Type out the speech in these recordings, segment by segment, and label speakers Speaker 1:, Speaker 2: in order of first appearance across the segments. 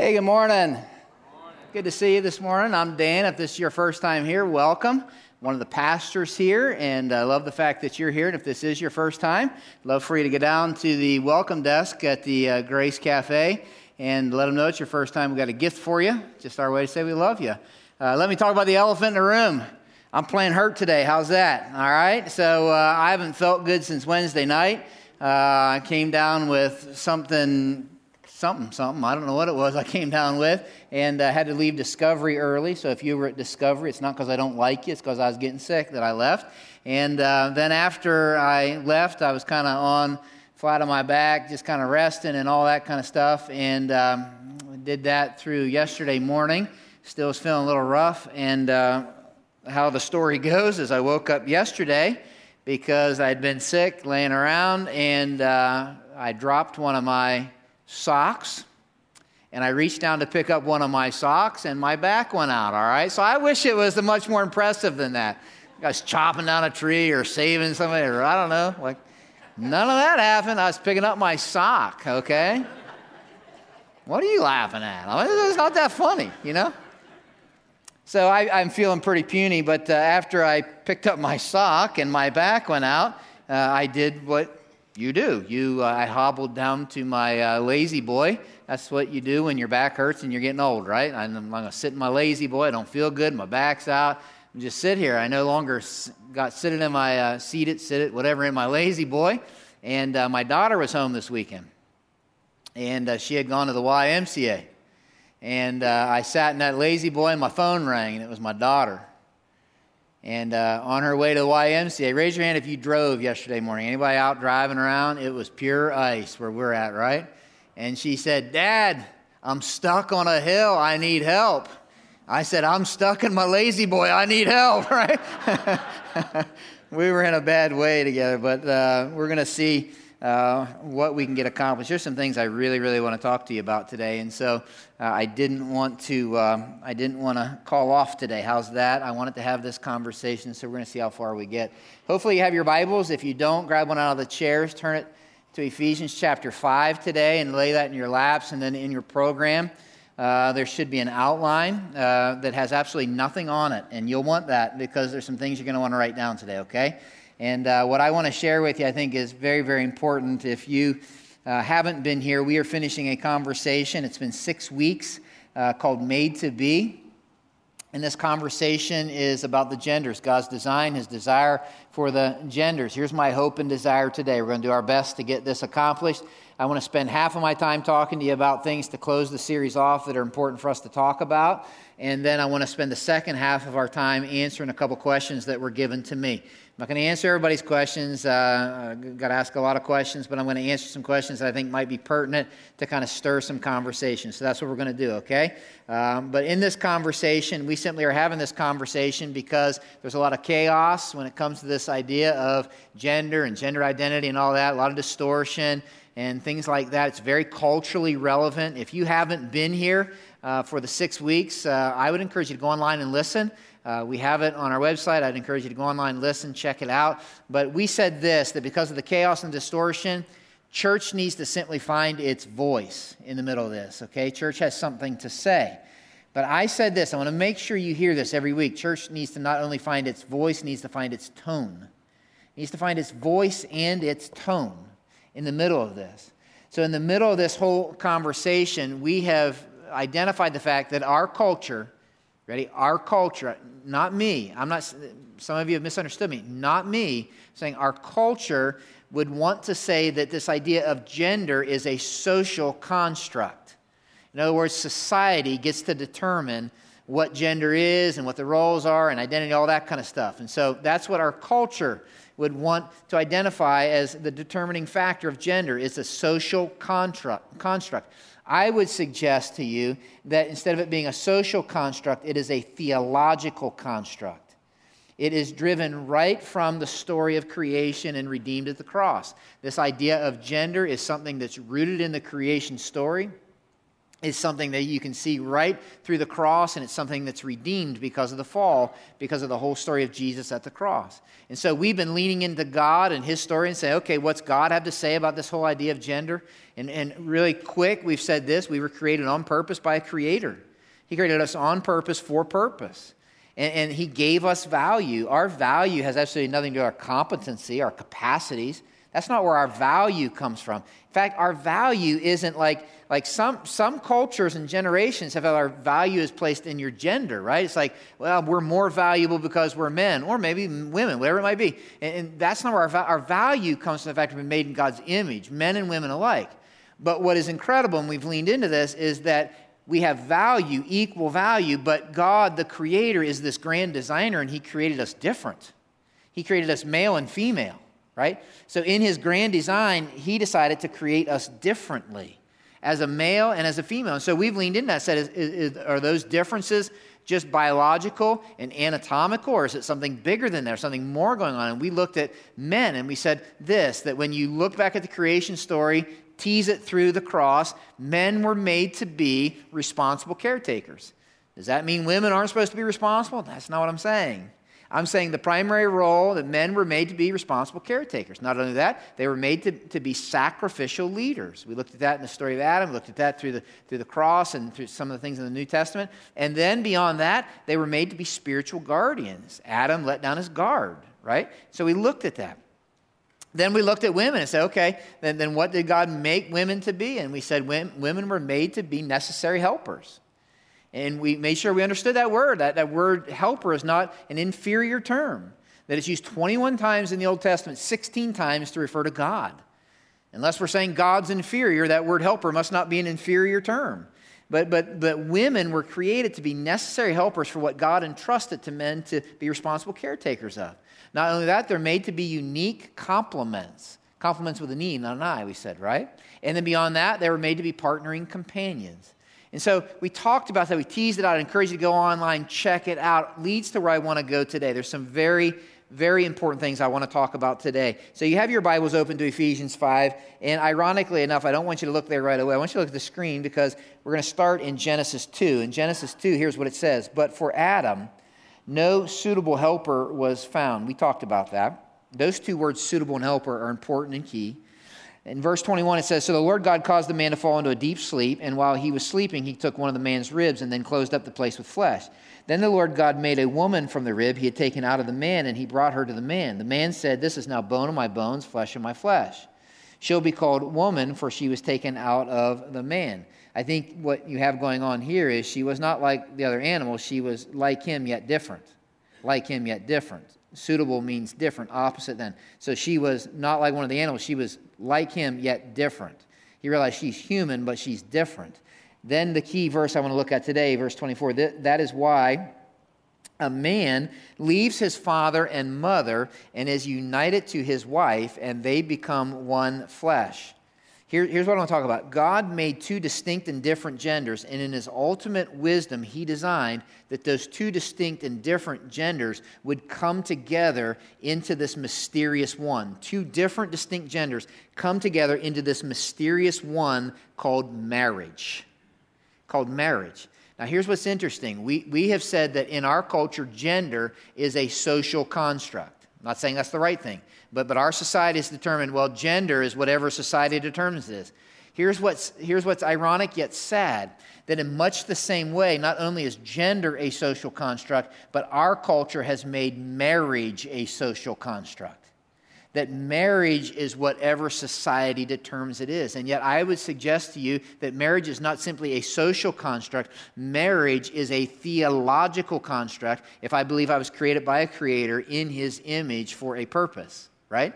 Speaker 1: Hey, good morning. Good to see you this morning. I'm Dan. If this is your first time here, welcome. One of the pastors here, and I love the fact that you're here. And if this is your first time, love for you to go down to the welcome desk at the uh, Grace Cafe and let them know it's your first time. We've got a gift for you. Just our way to say we love you. Uh, let me talk about the elephant in the room. I'm playing hurt today. How's that? All right. So uh, I haven't felt good since Wednesday night. Uh, I came down with something something, something. I don't know what it was I came down with, and uh, had to leave Discovery early. So if you were at Discovery, it's not because I don't like you, it's because I was getting sick that I left. And uh, then after I left, I was kind of on flat on my back, just kind of resting and all that kind of stuff. And um, did that through yesterday morning. Still was feeling a little rough. And uh, how the story goes is I woke up yesterday because I'd been sick, laying around, and uh, I dropped one of my socks. And I reached down to pick up one of my socks, and my back went out, all right? So I wish it was much more impressive than that. I was chopping down a tree or saving somebody, or I don't know. Like, none of that happened. I was picking up my sock, okay? What are you laughing at? I mean, it's not that funny, you know? So I, am feeling pretty puny, but uh, after I picked up my sock and my back went out, uh, I did what you do. You, uh, I hobbled down to my uh, La-Z-Boy. That's what you do when your back hurts and you're getting old, right? I'm, I'm going to sit in my La-Z-Boy. I don't feel good. My back's out. I'm just sit here. I no longer got sitting in my uh, seat it, sit it, whatever, in my La-Z-Boy. And uh, my daughter was home this weekend. And uh, she had gone to the YMCA. And uh, I sat in that La-Z-Boy and my phone rang, and it was my daughter. And uh, on her way to the YMCA, raise your hand if you drove yesterday morning. Anybody out driving around? It was pure ice where we're at, right? And she said, Dad, I'm stuck on a hill. I need help. I said, I'm stuck in my La-Z-Boy. I need help, right? we were in a bad way together, but uh, we're going to see uh, what we can get accomplished. There's some things I really, really want to talk to you about today, and so uh, I didn't want to. Um, I didn't want to call off today. How's that? I wanted to have this conversation, so we're going to see how far we get. Hopefully, you have your Bibles. If you don't, grab one out of the chairs, turn it to Ephesians chapter five today, and lay that in your laps, and then in your program. Uh, there should be an outline uh, that has absolutely nothing on it, and you'll want that because there's some things you're going to want to write down today, okay? And uh, what I want to share with you, I think, is very, very important. If you uh, haven't been here, we are finishing a conversation. It's been six weeks uh, called Made to Be. And this conversation is about the genders, God's design, His desire for the genders. Here's my hope and desire today. We're going to do our best to get this accomplished. I want to spend half of my time talking to you about things to close the series off that are important for us to talk about. And then I want to spend the second half of our time answering a couple questions that were given to me. I'm not going to answer everybody's questions. Uh, got to ask a lot of questions, but I'm going to answer some questions that I think might be pertinent to kind of stir some conversation. So that's what we're going to do, okay? Um, but in this conversation, we simply are having this conversation because there's a lot of chaos when it comes to this idea of gender and gender identity and all that, a lot of distortion and things like that. It's very culturally relevant. If you haven't been here uh, for the six weeks, uh, I would encourage you to go online and listen. Uh, we have it on our website. I'd encourage you to go online, listen, check it out. But we said this that because of the chaos and distortion, church needs to simply find its voice in the middle of this, okay? Church has something to say. But I said this, I want to make sure you hear this every week. Church needs to not only find its voice, needs to find its tone. It needs to find its voice and its tone in the middle of this. So, in the middle of this whole conversation, we have identified the fact that our culture Ready? Our culture, not me. I'm not, some of you have misunderstood me. Not me. saying our culture would want to say that this idea of gender is a social construct. In other words, society gets to determine what gender is and what the roles are and identity, all that kind of stuff. And so that's what our culture would want to identify as the determining factor of gender is a social construct. I would suggest to you that instead of it being a social construct, it is a theological construct. It is driven right from the story of creation and redeemed at the cross. This idea of gender is something that's rooted in the creation story. Is something that you can see right through the cross, and it's something that's redeemed because of the fall, because of the whole story of Jesus at the cross. And so we've been leaning into God and His story and say, okay, what's God have to say about this whole idea of gender? And, and really quick, we've said this we were created on purpose by a creator. He created us on purpose for purpose. And, and He gave us value. Our value has absolutely nothing to do with our competency, our capacities. That's not where our value comes from. In fact, our value isn't like, like some, some cultures and generations have had our value is placed in your gender, right? It's like, well, we're more valuable because we're men, or maybe women, whatever it might be. And, and that's not where our, our value comes from the fact that we're made in God's image, men and women alike. But what is incredible, and we've leaned into this, is that we have value, equal value, but God, the Creator, is this grand designer, and He created us different. He created us male and female right? So, in his grand design, he decided to create us differently as a male and as a female. And so, we've leaned into that. Said, is, is, are those differences just biological and anatomical, or is it something bigger than that, something more going on? And we looked at men and we said this that when you look back at the creation story, tease it through the cross, men were made to be responsible caretakers. Does that mean women aren't supposed to be responsible? That's not what I'm saying. I'm saying the primary role that men were made to be responsible caretakers. Not only that, they were made to, to be sacrificial leaders. We looked at that in the story of Adam, looked at that through the, through the cross and through some of the things in the New Testament. And then beyond that, they were made to be spiritual guardians. Adam let down his guard, right? So we looked at that. Then we looked at women and said, okay, then, then what did God make women to be? And we said women were made to be necessary helpers. And we made sure we understood that word. That, that word helper is not an inferior term, that it's used 21 times in the Old Testament, 16 times to refer to God. Unless we're saying God's inferior, that word helper must not be an inferior term. But, but, but women were created to be necessary helpers for what God entrusted to men to be responsible caretakers of. Not only that, they're made to be unique complements. Complements with an E, not an I, we said, right? And then beyond that, they were made to be partnering companions. And so we talked about that. We teased it out. I encourage you to go online, check it out. Leads to where I want to go today. There's some very, very important things I want to talk about today. So you have your Bibles open to Ephesians 5. And ironically enough, I don't want you to look there right away. I want you to look at the screen because we're going to start in Genesis 2. In Genesis 2, here's what it says But for Adam, no suitable helper was found. We talked about that. Those two words, suitable and helper, are important and key. In verse 21, it says So the Lord God caused the man to fall into a deep sleep, and while he was sleeping, he took one of the man's ribs and then closed up the place with flesh. Then the Lord God made a woman from the rib he had taken out of the man, and he brought her to the man. The man said, This is now bone of my bones, flesh of my flesh. She'll be called woman, for she was taken out of the man. I think what you have going on here is she was not like the other animals, she was like him, yet different. Like him, yet different. Suitable means different, opposite then. So she was not like one of the animals, she was like him, yet different. He realized she's human, but she's different. Then the key verse I want to look at today, verse 24, that, that is why a man leaves his father and mother and is united to his wife, and they become one flesh. Here, here's what I want to talk about God made two distinct and different genders, and in his ultimate wisdom, he designed that those two distinct and different genders would come together into this mysterious one. Two different distinct genders come together into this mysterious one called marriage. Called marriage. Now, here's what's interesting. We, we have said that in our culture, gender is a social construct. I'm not saying that's the right thing. But, but our society has determined, well, gender is whatever society determines it is. Here's what's, here's what's ironic yet sad that in much the same way, not only is gender a social construct, but our culture has made marriage a social construct that marriage is whatever society determines it is. And yet, I would suggest to you that marriage is not simply a social construct, marriage is a theological construct if I believe I was created by a creator in his image for a purpose, right?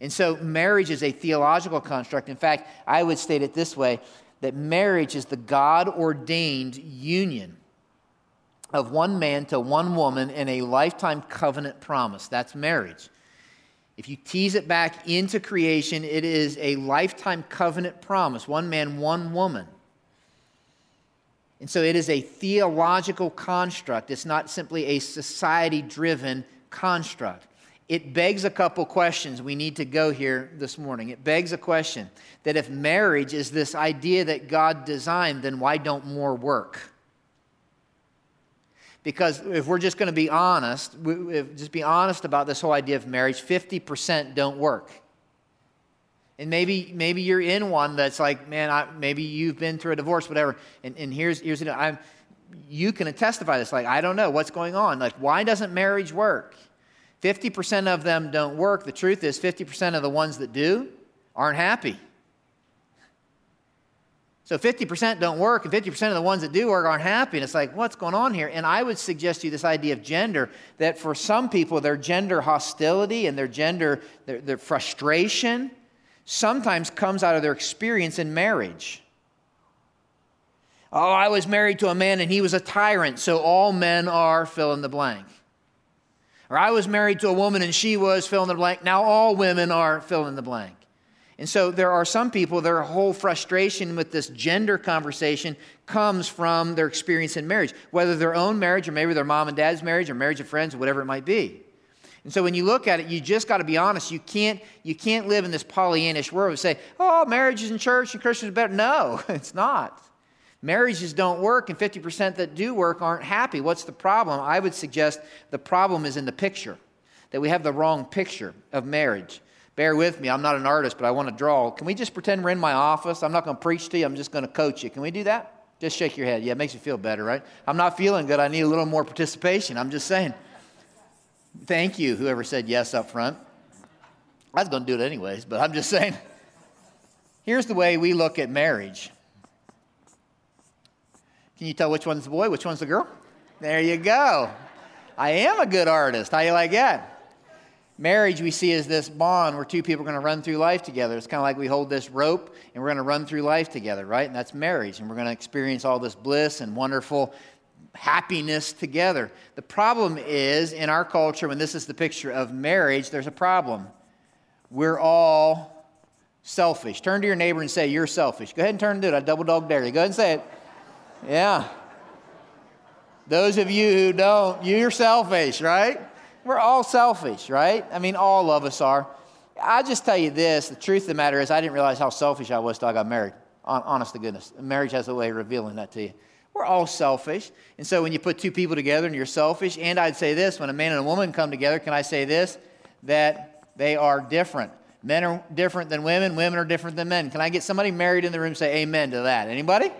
Speaker 1: And so, marriage is a theological construct. In fact, I would state it this way that marriage is the God ordained union of one man to one woman in a lifetime covenant promise. That's marriage. If you tease it back into creation, it is a lifetime covenant promise one man, one woman. And so it is a theological construct. It's not simply a society driven construct. it begs a couple questions we need to go here this morning. It begs a question that if marriage is this idea that God designed, then why don't more work? Because if we're just going to be honest, just be honest about this whole idea of marriage, 50% don't work. And maybe, maybe you're in one that's like, man, I, maybe you've been through a divorce, whatever. And, and here's, here's the, I'm, you can testify this. Like, I don't know what's going on. Like, why doesn't marriage work? 50% of them don't work. The truth is, 50% of the ones that do aren't happy. So 50% don't work, and 50% of the ones that do work aren't happy. And it's like, what's going on here? And I would suggest to you this idea of gender that for some people, their gender hostility and their gender, their, their frustration, sometimes comes out of their experience in marriage. Oh, I was married to a man and he was a tyrant, so all men are fill in the blank. Or I was married to a woman and she was fill in the blank. Now all women are fill in the blank. And so there are some people, their whole frustration with this gender conversation comes from their experience in marriage, whether their own marriage or maybe their mom and dad's marriage or marriage of friends or whatever it might be. And so when you look at it, you just got to be honest. You can't, you can't live in this Pollyannish world and say, oh, marriage is in church and Christians are better. No, it's not. Marriages don't work, and 50% that do work aren't happy. What's the problem? I would suggest the problem is in the picture, that we have the wrong picture of marriage. Bear with me, I'm not an artist, but I want to draw. Can we just pretend we're in my office? I'm not going to preach to you, I'm just going to coach you. Can we do that? Just shake your head. Yeah, it makes you feel better, right? I'm not feeling good. I need a little more participation. I'm just saying. Thank you, whoever said yes up front. I was going to do it anyways, but I'm just saying. Here's the way we look at marriage. Can you tell which one's the boy, which one's the girl? There you go. I am a good artist. How you like that? Marriage we see as this bond where two people are going to run through life together. It's kind of like we hold this rope and we're going to run through life together, right? And that's marriage. And we're going to experience all this bliss and wonderful happiness together. The problem is, in our culture, when this is the picture of marriage, there's a problem. We're all selfish. Turn to your neighbor and say, You're selfish. Go ahead and turn do it. I double dog dare you. Go ahead and say it. Yeah. Those of you who don't, you're selfish, right? We're all selfish, right? I mean, all of us are. I just tell you this the truth of the matter is, I didn't realize how selfish I was till I got married. Honest to goodness. Marriage has a way of revealing that to you. We're all selfish. And so when you put two people together and you're selfish, and I'd say this when a man and a woman come together, can I say this? That they are different. Men are different than women, women are different than men. Can I get somebody married in the room say amen to that? Anybody?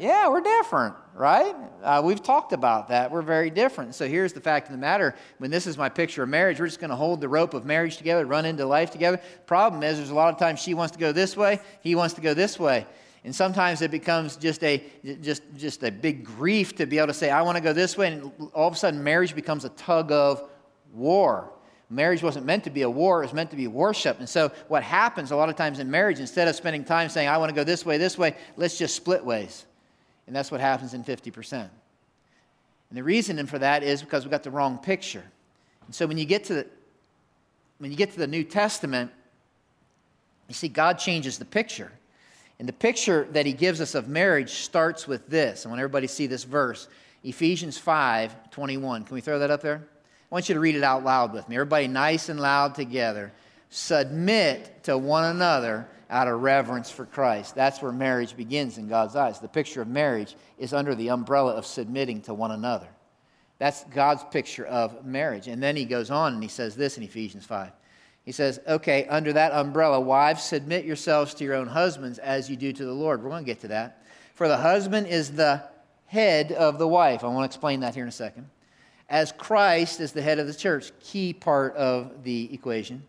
Speaker 1: Yeah, we're different, right? Uh, we've talked about that. We're very different. So here's the fact of the matter. When this is my picture of marriage, we're just going to hold the rope of marriage together, run into life together. Problem is, there's a lot of times she wants to go this way, he wants to go this way. And sometimes it becomes just a, just, just a big grief to be able to say, I want to go this way. And all of a sudden, marriage becomes a tug of war. Marriage wasn't meant to be a war, it was meant to be worship. And so, what happens a lot of times in marriage, instead of spending time saying, I want to go this way, this way, let's just split ways. And that's what happens in 50%. And the reason for that is because we got the wrong picture. And so, when you get to the, when you get to the New Testament, you see, God changes the picture. And the picture that he gives us of marriage starts with this. I want everybody to see this verse Ephesians 5 21. Can we throw that up there? I want you to read it out loud with me. Everybody, nice and loud together. Submit to one another out of reverence for Christ. That's where marriage begins in God's eyes. The picture of marriage is under the umbrella of submitting to one another. That's God's picture of marriage. And then he goes on and he says this in Ephesians 5 he says, okay, under that umbrella, wives, submit yourselves to your own husbands as you do to the Lord. We're going to get to that. For the husband is the head of the wife. I want to explain that here in a second. As Christ is the head of the church, key part of the equation.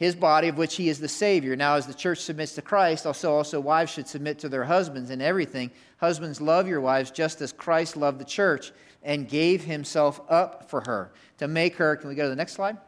Speaker 1: His body, of which he is the Savior. Now, as the church submits to Christ, also, also wives should submit to their husbands in everything. Husbands, love your wives just as Christ loved the church and gave himself up for her to make her. Can we go to the next slide?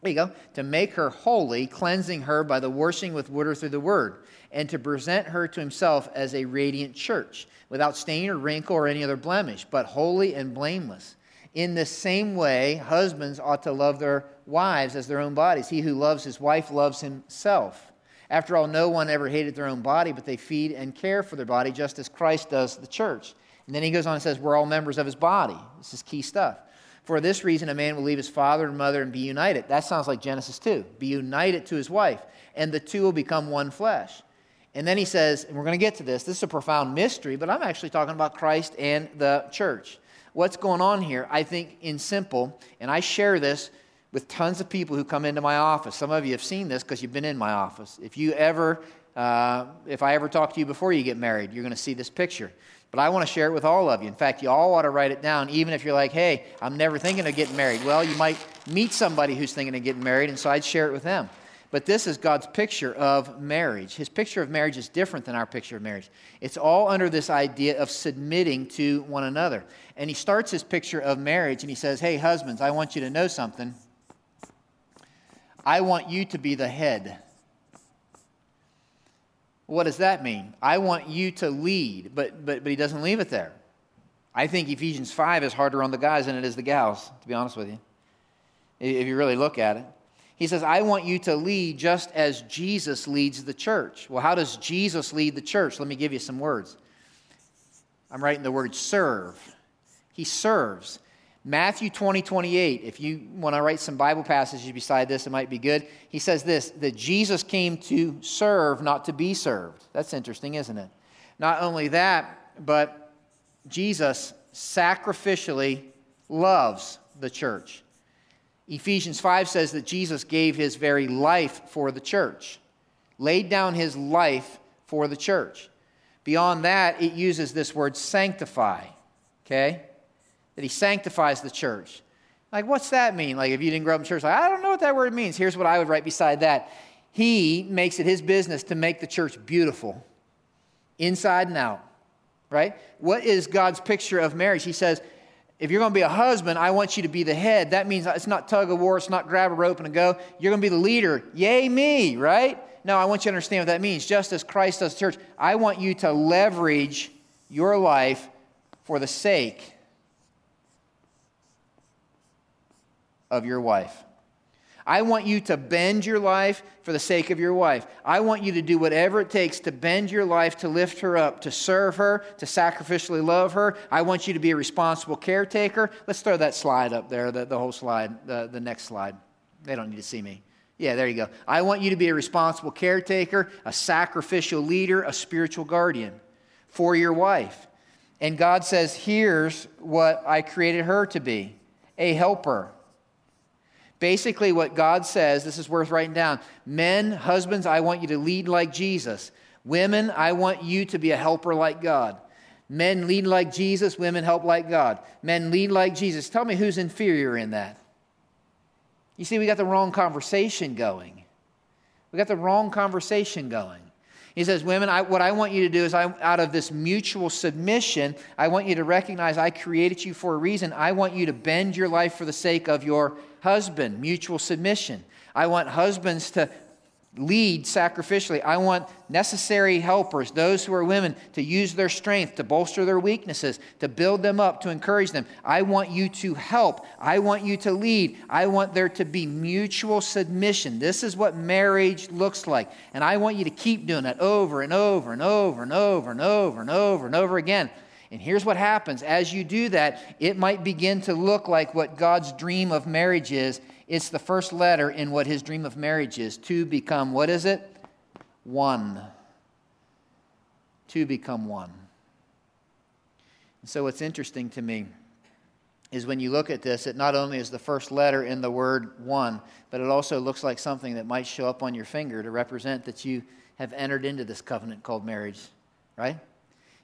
Speaker 1: There you go. To make her holy, cleansing her by the washing with water through the word, and to present her to himself as a radiant church, without stain or wrinkle or any other blemish, but holy and blameless. In the same way, husbands ought to love their wives as their own bodies. He who loves his wife loves himself. After all, no one ever hated their own body, but they feed and care for their body, just as Christ does the church. And then he goes on and says, We're all members of his body. This is key stuff. For this reason, a man will leave his father and mother and be united. That sounds like Genesis 2. Be united to his wife, and the two will become one flesh. And then he says, and we're going to get to this, this is a profound mystery, but I'm actually talking about Christ and the church. What's going on here, I think, in simple, and I share this with tons of people who come into my office. Some of you have seen this because you've been in my office. If you ever, uh, if I ever talk to you before you get married, you're going to see this picture. But I want to share it with all of you. In fact, you all ought to write it down, even if you're like, hey, I'm never thinking of getting married. Well, you might meet somebody who's thinking of getting married, and so I'd share it with them. But this is God's picture of marriage. His picture of marriage is different than our picture of marriage. It's all under this idea of submitting to one another. And he starts his picture of marriage and he says, Hey, husbands, I want you to know something. I want you to be the head. What does that mean? I want you to lead, but, but, but he doesn't leave it there. I think Ephesians 5 is harder on the guys than it is the gals, to be honest with you, if you really look at it. He says, I want you to lead just as Jesus leads the church. Well, how does Jesus lead the church? Let me give you some words. I'm writing the word serve. He serves. Matthew 20, 28, if you want to write some Bible passages beside this, it might be good. He says this that Jesus came to serve, not to be served. That's interesting, isn't it? Not only that, but Jesus sacrificially loves the church. Ephesians 5 says that Jesus gave his very life for the church, laid down his life for the church. Beyond that, it uses this word sanctify, okay? That he sanctifies the church. Like, what's that mean? Like, if you didn't grow up in church, like, I don't know what that word means. Here's what I would write beside that. He makes it his business to make the church beautiful, inside and out, right? What is God's picture of marriage? He says, if you're going to be a husband, I want you to be the head. That means it's not tug of war, it's not grab a rope and go. You're going to be the leader. Yay, me, right? No, I want you to understand what that means. Just as Christ does the church, I want you to leverage your life for the sake of your wife. I want you to bend your life for the sake of your wife. I want you to do whatever it takes to bend your life, to lift her up, to serve her, to sacrificially love her. I want you to be a responsible caretaker. Let's throw that slide up there, the, the whole slide, the, the next slide. They don't need to see me. Yeah, there you go. I want you to be a responsible caretaker, a sacrificial leader, a spiritual guardian for your wife. And God says, Here's what I created her to be a helper Basically, what God says, this is worth writing down men, husbands, I want you to lead like Jesus. Women, I want you to be a helper like God. Men lead like Jesus, women help like God. Men lead like Jesus. Tell me who's inferior in that. You see, we got the wrong conversation going. We got the wrong conversation going. He says, Women, I, what I want you to do is, I, out of this mutual submission, I want you to recognize I created you for a reason. I want you to bend your life for the sake of your husband, mutual submission. I want husbands to lead sacrificially. I want necessary helpers, those who are women, to use their strength, to bolster their weaknesses, to build them up, to encourage them. I want you to help. I want you to lead. I want there to be mutual submission. This is what marriage looks like. And I want you to keep doing that over and over and over and over and over and over and over again. And here's what happens as you do that, it might begin to look like what God's dream of marriage is. It's the first letter in what his dream of marriage is to become, what is it? One. To become one. And so, what's interesting to me is when you look at this, it not only is the first letter in the word one, but it also looks like something that might show up on your finger to represent that you have entered into this covenant called marriage, right?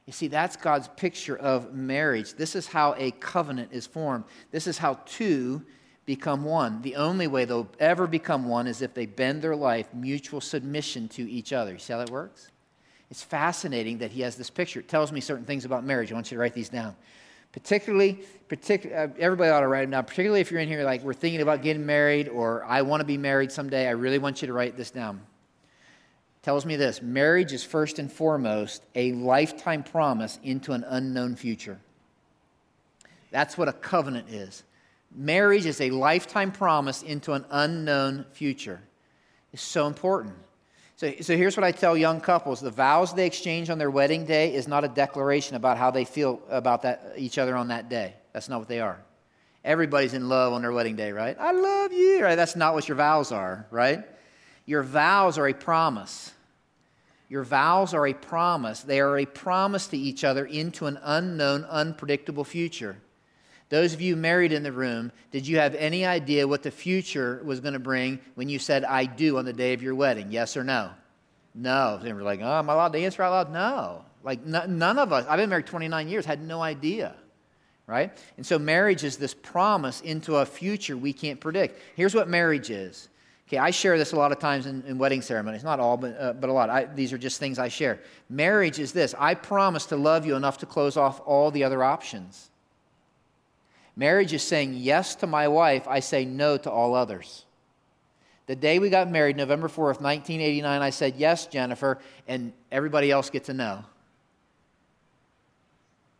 Speaker 1: You see, that's God's picture of marriage. This is how a covenant is formed. This is how two become one. The only way they'll ever become one is if they bend their life, mutual submission to each other. You see how that works? It's fascinating that he has this picture. It tells me certain things about marriage. I want you to write these down. Particularly, partic- uh, everybody ought to write them down. Particularly if you're in here, like we're thinking about getting married, or I want to be married someday. I really want you to write this down tells me this marriage is first and foremost a lifetime promise into an unknown future. That's what a covenant is. Marriage is a lifetime promise into an unknown future. It's so important. So, so here's what I tell young couples the vows they exchange on their wedding day is not a declaration about how they feel about that, each other on that day. That's not what they are. Everybody's in love on their wedding day, right? I love you, right? That's not what your vows are, right? Your vows are a promise. Your vows are a promise. They are a promise to each other into an unknown, unpredictable future. Those of you married in the room, did you have any idea what the future was going to bring when you said, I do on the day of your wedding? Yes or no? No. They were like, oh, am I allowed to answer out loud? No. Like, n- none of us, I've been married 29 years, had no idea, right? And so marriage is this promise into a future we can't predict. Here's what marriage is. Okay, I share this a lot of times in, in wedding ceremonies. Not all, but, uh, but a lot. I, these are just things I share. Marriage is this I promise to love you enough to close off all the other options. Marriage is saying yes to my wife, I say no to all others. The day we got married, November 4th, 1989, I said yes, Jennifer, and everybody else gets a no.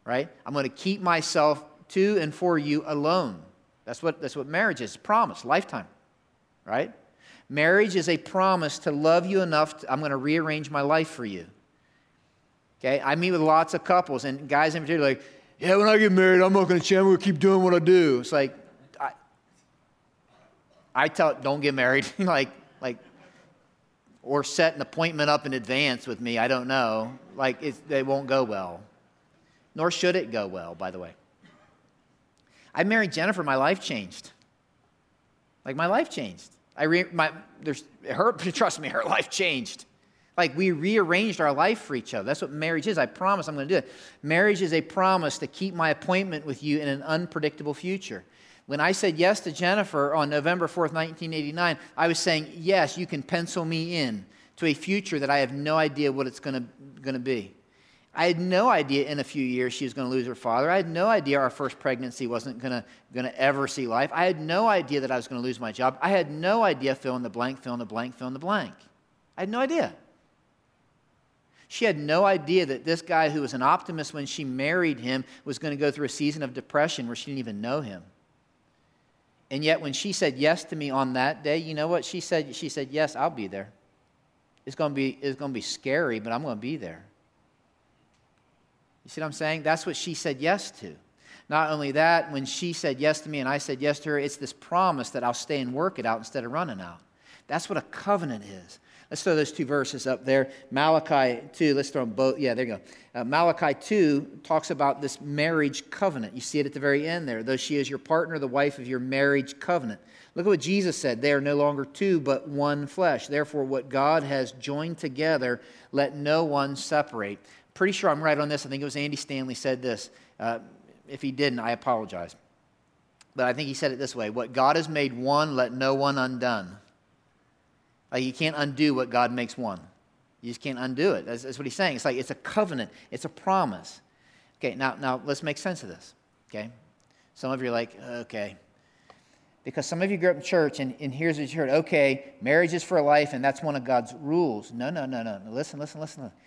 Speaker 1: Right? I'm going to keep myself to and for you alone. That's what, that's what marriage is promise, lifetime. Right? Marriage is a promise to love you enough, to, I'm going to rearrange my life for you. Okay? I meet with lots of couples, and guys in particular, like, yeah, when I get married, I'm not going to change. I'm going to keep doing what I do. It's like, I, I tell, don't get married. like, like, or set an appointment up in advance with me. I don't know. Like, it won't go well. Nor should it go well, by the way. I married Jennifer. My life changed. Like, my life changed. I re, my, there's, her, trust me, her life changed. Like we rearranged our life for each other. That's what marriage is. I promise I'm going to do it. Marriage is a promise to keep my appointment with you in an unpredictable future. When I said yes to Jennifer on November 4th, 1989, I was saying, yes, you can pencil me in to a future that I have no idea what it's going to, be. I had no idea in a few years she was going to lose her father. I had no idea our first pregnancy wasn't going to, ever see life. I had no idea that I was going to lose my job. I had no idea fill in the blank, fill in the blank, fill in the blank. I had no idea. She had no idea that this guy who was an optimist when she married him was going to go through a season of depression where she didn't even know him. And yet, when she said yes to me on that day, you know what she said? She said, Yes, I'll be there. It's going to be, it's going to be scary, but I'm going to be there. You see what I'm saying? That's what she said yes to. Not only that, when she said yes to me and I said yes to her, it's this promise that I'll stay and work it out instead of running out. That's what a covenant is. Let's throw those two verses up there. Malachi 2, let's throw them both. Yeah, there you go. Uh, Malachi 2 talks about this marriage covenant. You see it at the very end there. Though she is your partner, the wife of your marriage covenant. Look at what Jesus said. They are no longer two, but one flesh. Therefore, what God has joined together, let no one separate. Pretty sure I'm right on this. I think it was Andy Stanley said this. Uh, if he didn't, I apologize. But I think he said it this way What God has made one, let no one undone. Like you can't undo what God makes one. You just can't undo it. That's, that's, what he's saying. It's like it's a covenant, it's a promise. Okay, now, now let's make sense of this. Okay? Some of you are like, okay. Because some of you grew up in church, and, and here's what you heard okay, marriage is for life, and that's one of God's rules. No, no, no, no. Listen, listen, listen. listen.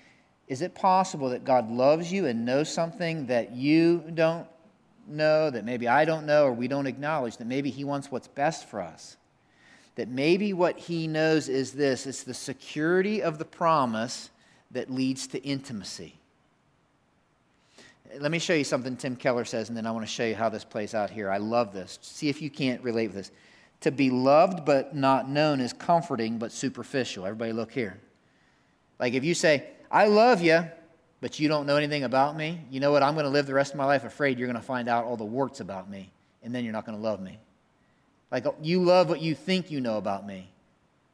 Speaker 1: Is it possible that God loves you and knows something that you don't know, that maybe I don't know, or we don't acknowledge, that maybe He wants what's best for us? That maybe what he knows is this it's the security of the promise that leads to intimacy. Let me show you something Tim Keller says, and then I want to show you how this plays out here. I love this. See if you can't relate with this. To be loved but not known is comforting but superficial. Everybody, look here. Like if you say, I love you, but you don't know anything about me, you know what? I'm going to live the rest of my life afraid you're going to find out all the warts about me, and then you're not going to love me. Like, you love what you think you know about me,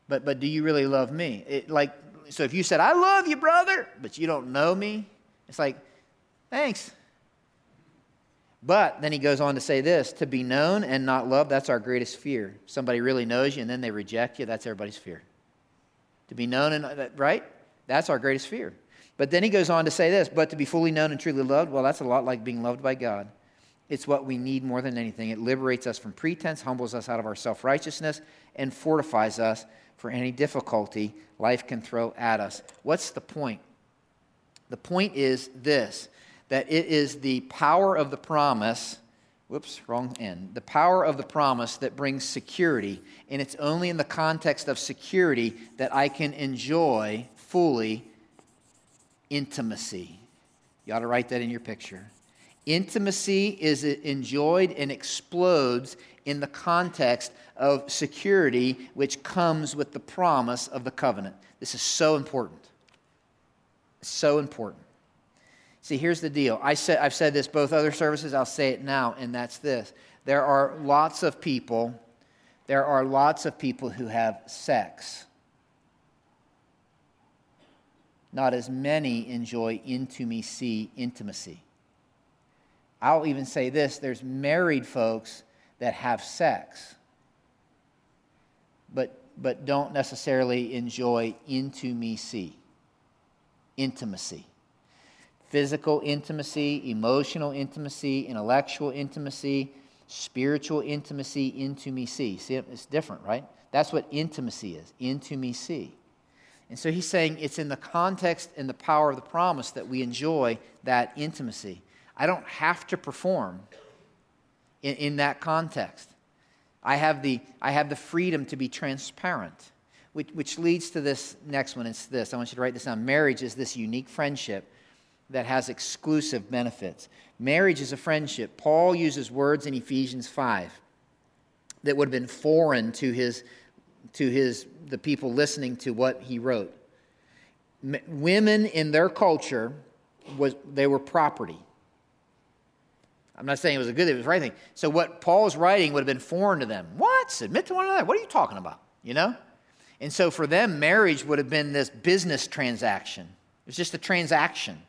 Speaker 1: but, but do you really love me? It, like, so if you said, I love you, brother, but you don't know me, it's like, thanks. But then he goes on to say this to be known and not loved, that's our greatest fear. Somebody really knows you and then they reject you, that's everybody's fear. To be known and, right? That's our greatest fear. But then he goes on to say this, but to be fully known and truly loved, well, that's a lot like being loved by God. It's what we need more than anything. It liberates us from pretense, humbles us out of our self righteousness, and fortifies us for any difficulty life can throw at us. What's the point? The point is this that it is the power of the promise. Whoops, wrong end. The power of the promise that brings security. And it's only in the context of security that I can enjoy fully intimacy. You ought to write that in your picture Intimacy is uh, enjoyed and explodes in the context of security, which comes with the promise of the covenant. This is so important. So important. See, here's the deal. I said, I've said this both other services, I'll say it now, and that's this. There are lots of people, there are lots of people who have sex. Not as many enjoy intimacy, intimacy. I'll even say this there's married folks that have sex, but, but don't necessarily enjoy intimacy. Intimacy. Physical intimacy, emotional intimacy, intellectual intimacy, spiritual intimacy, intimacy. See, it's different, right? That's what intimacy is, intimacy. And so he's saying it's in the context and the power of the promise that we enjoy that intimacy. I don't have to perform in, in that context. I have, the, I have the freedom to be transparent, which, which leads to this next one. It's this. I want you to write this down. Marriage is this unique friendship that has exclusive benefits. Marriage is a friendship. Paul uses words in Ephesians 5 that would have been foreign to his to his the people listening to what he wrote. M- women in their culture was they were property. I'm not saying it was a good, thing, it was the right thing. So what Paul's writing would have been foreign to them. What? Submit to one another. What are you talking about? You know? And so for them, marriage would have been this business transaction. It was just a transaction.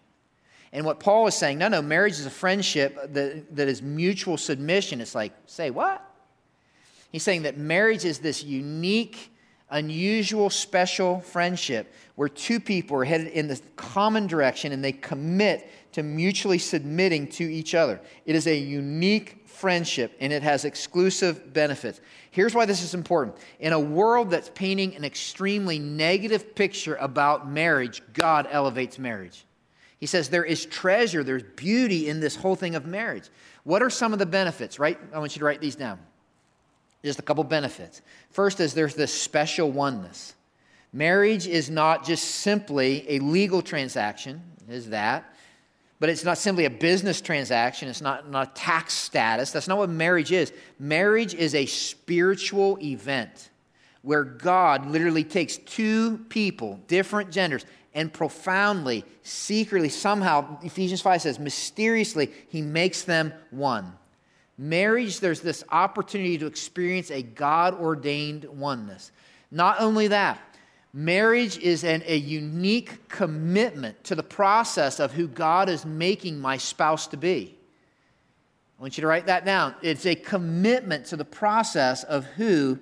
Speaker 1: And what Paul is saying, no, no, marriage is a friendship that, that is mutual submission. It's like, say what? He's saying that marriage is this unique, unusual, special friendship where two people are headed in the common direction and they commit to mutually submitting to each other. It is a unique friendship and it has exclusive benefits. Here's why this is important. In a world that's painting an extremely negative picture about marriage, God elevates marriage. He says there is treasure, there's beauty in this whole thing of marriage. What are some of the benefits, right? I want you to write these down. Just a couple benefits. First is there's this special oneness. Marriage is not just simply a legal transaction, is that, but it's not simply a business transaction. It's not, not tax status. That's not what marriage is. Marriage is a spiritual event where God literally takes two people, different genders, and profoundly, secretly, somehow, Ephesians 5 says, mysteriously, he makes them one. Marriage, there's this opportunity to experience a God ordained oneness. Not only that, marriage is an, a unique commitment to the process of who God is making my spouse to be. I want you to write that down. It's a commitment to the process of who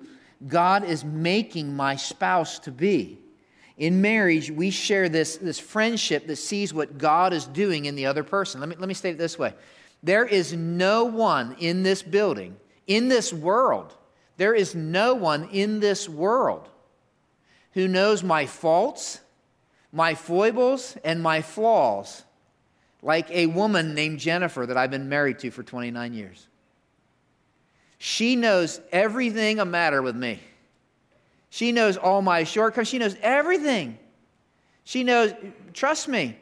Speaker 1: God is making my spouse to be. In marriage, we share this, this friendship that sees what God is doing in the other person. Let me, let me state it this way there is no one in this building, in this world, there is no one in this world who knows my faults, my foibles, and my flaws like a woman named Jennifer that I've been married to for 29 years. She knows everything a matter with me. She knows all my shortcomings. She knows everything. She knows, trust me,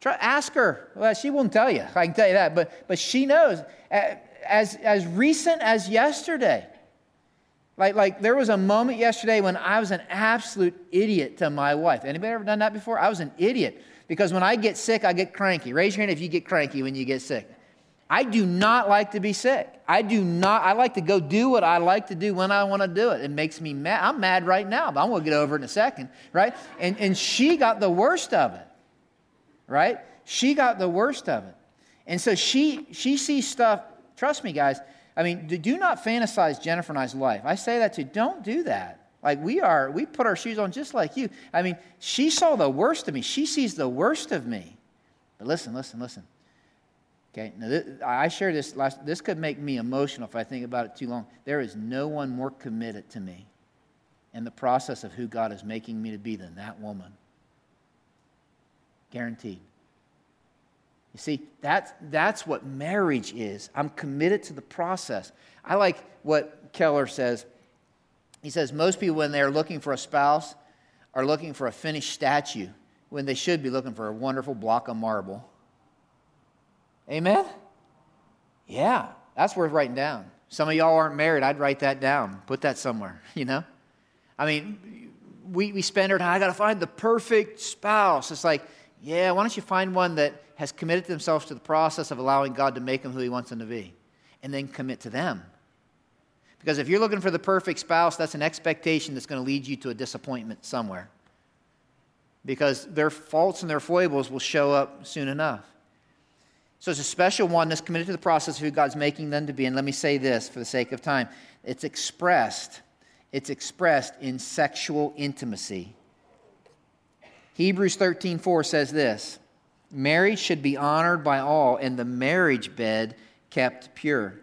Speaker 1: Try, ask her. Well, she won't tell you. I can tell you that. But, but she knows. As, as recent as yesterday, like, like there was a moment yesterday when I was an absolute idiot to my wife. Anybody ever done that before? I was an idiot because when I get sick, I get cranky. Raise your hand if you get cranky when you get sick. I do not like to be sick. I do not, I like to go do what I like to do when I want to do it. It makes me mad. I'm mad right now, but I'm going to get over it in a second, right? And, and she got the worst of it right? She got the worst of it. And so she, she sees stuff, trust me, guys. I mean, do not fantasize Jennifer and I's life. I say that to you. don't do that. Like we are, we put our shoes on just like you. I mean, she saw the worst of me. She sees the worst of me. But listen, listen, listen. Okay, now this, I share this last, this could make me emotional if I think about it too long. There is no one more committed to me in the process of who God is making me to be than that woman. Guaranteed. You see, that's, that's what marriage is. I'm committed to the process. I like what Keller says. He says most people, when they're looking for a spouse, are looking for a finished statue when they should be looking for a wonderful block of marble. Amen? Yeah, that's worth writing down. Some of y'all aren't married. I'd write that down. Put that somewhere, you know? I mean, we, we spend our time, I got to find the perfect spouse. It's like, yeah, why don't you find one that has committed themselves to the process of allowing God to make them who He wants them to be, and then commit to them. Because if you're looking for the perfect spouse, that's an expectation that's going to lead you to a disappointment somewhere. Because their faults and their foibles will show up soon enough. So it's a special one that's committed to the process of who God's making them to be. And let me say this for the sake of time it's expressed. It's expressed in sexual intimacy. Hebrews 13:4 says this Marriage should be honored by all, and the marriage bed kept pure.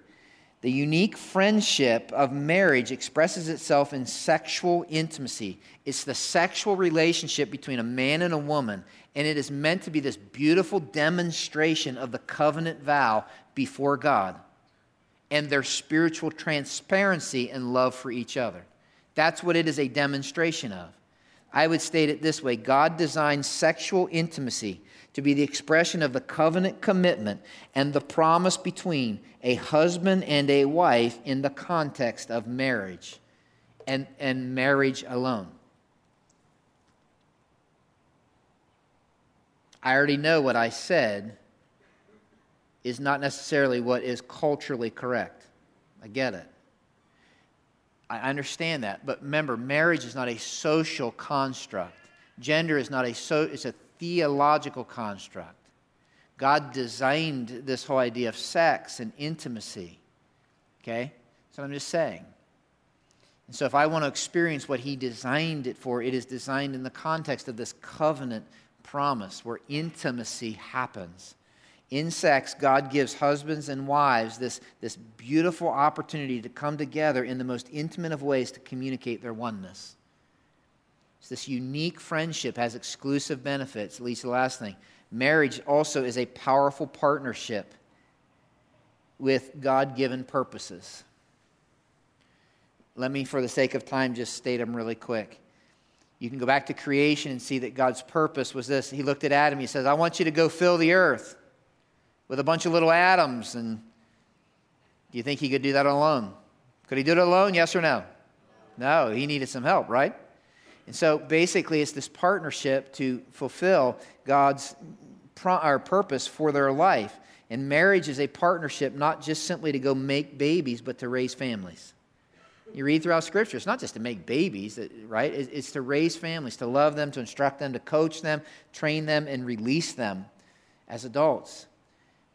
Speaker 1: The unique friendship of marriage expresses itself in sexual intimacy. It's the sexual relationship between a man and a woman, and it is meant to be this beautiful demonstration of the covenant vow before God and their spiritual transparency and love for each other. That's what it is a demonstration of. I would state it this way God designed sexual intimacy to be the expression of the covenant commitment and the promise between a husband and a wife in the context of marriage and, and marriage alone. I already know what I said is not necessarily what is culturally correct. I get it. I understand that. But remember, marriage is not a social construct. Gender is not a so it's a theological construct. God designed this whole idea of sex and intimacy. Okay? So I'm just saying. And so if I want to experience what he designed it for, it is designed in the context of this covenant promise where intimacy happens. In sex, God gives husbands and wives this, this beautiful opportunity to come together in the most intimate of ways to communicate their oneness. This unique friendship has exclusive benefits. At least the last thing. Marriage also is a powerful partnership with God given purposes. Let me, for the sake of time, just state them really quick. You can go back to creation and see that God's purpose was this. He looked at Adam, he says, I want you to go fill the earth with a bunch of little atoms. And do you think he could do that alone? Could he do it alone? Yes or no? No, he needed some help, right? And so basically, it's this partnership to fulfill God's pro- purpose for their life. And marriage is a partnership not just simply to go make babies, but to raise families. You read throughout Scripture, it's not just to make babies, right? It's to raise families, to love them, to instruct them, to coach them, train them, and release them as adults.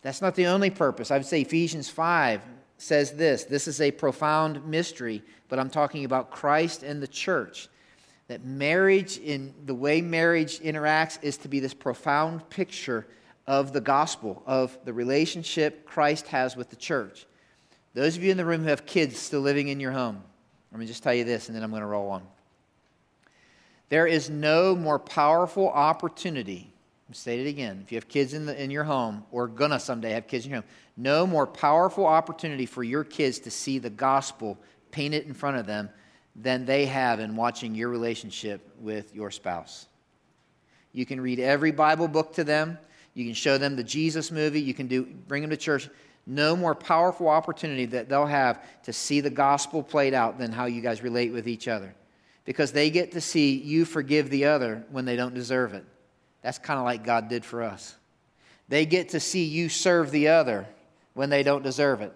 Speaker 1: That's not the only purpose. I would say Ephesians 5 says this this is a profound mystery, but I'm talking about Christ and the church that marriage, in the way marriage interacts, is to be this profound picture of the gospel, of the relationship Christ has with the church. Those of you in the room who have kids still living in your home, let me just tell you this and then I'm going to roll on. There is no more powerful opportunity. State it again. If you have kids in, the, in your home or gonna someday have kids in your home, no more powerful opportunity for your kids to see the gospel painted in front of them than they have in watching your relationship with your spouse. You can read every Bible book to them. You can show them the Jesus movie. You can do, bring them to church. No more powerful opportunity that they'll have to see the gospel played out than how you guys relate with each other. Because they get to see you forgive the other when they don't deserve it. That's kind of like God did for us. They get to see you serve the other when they don't deserve it,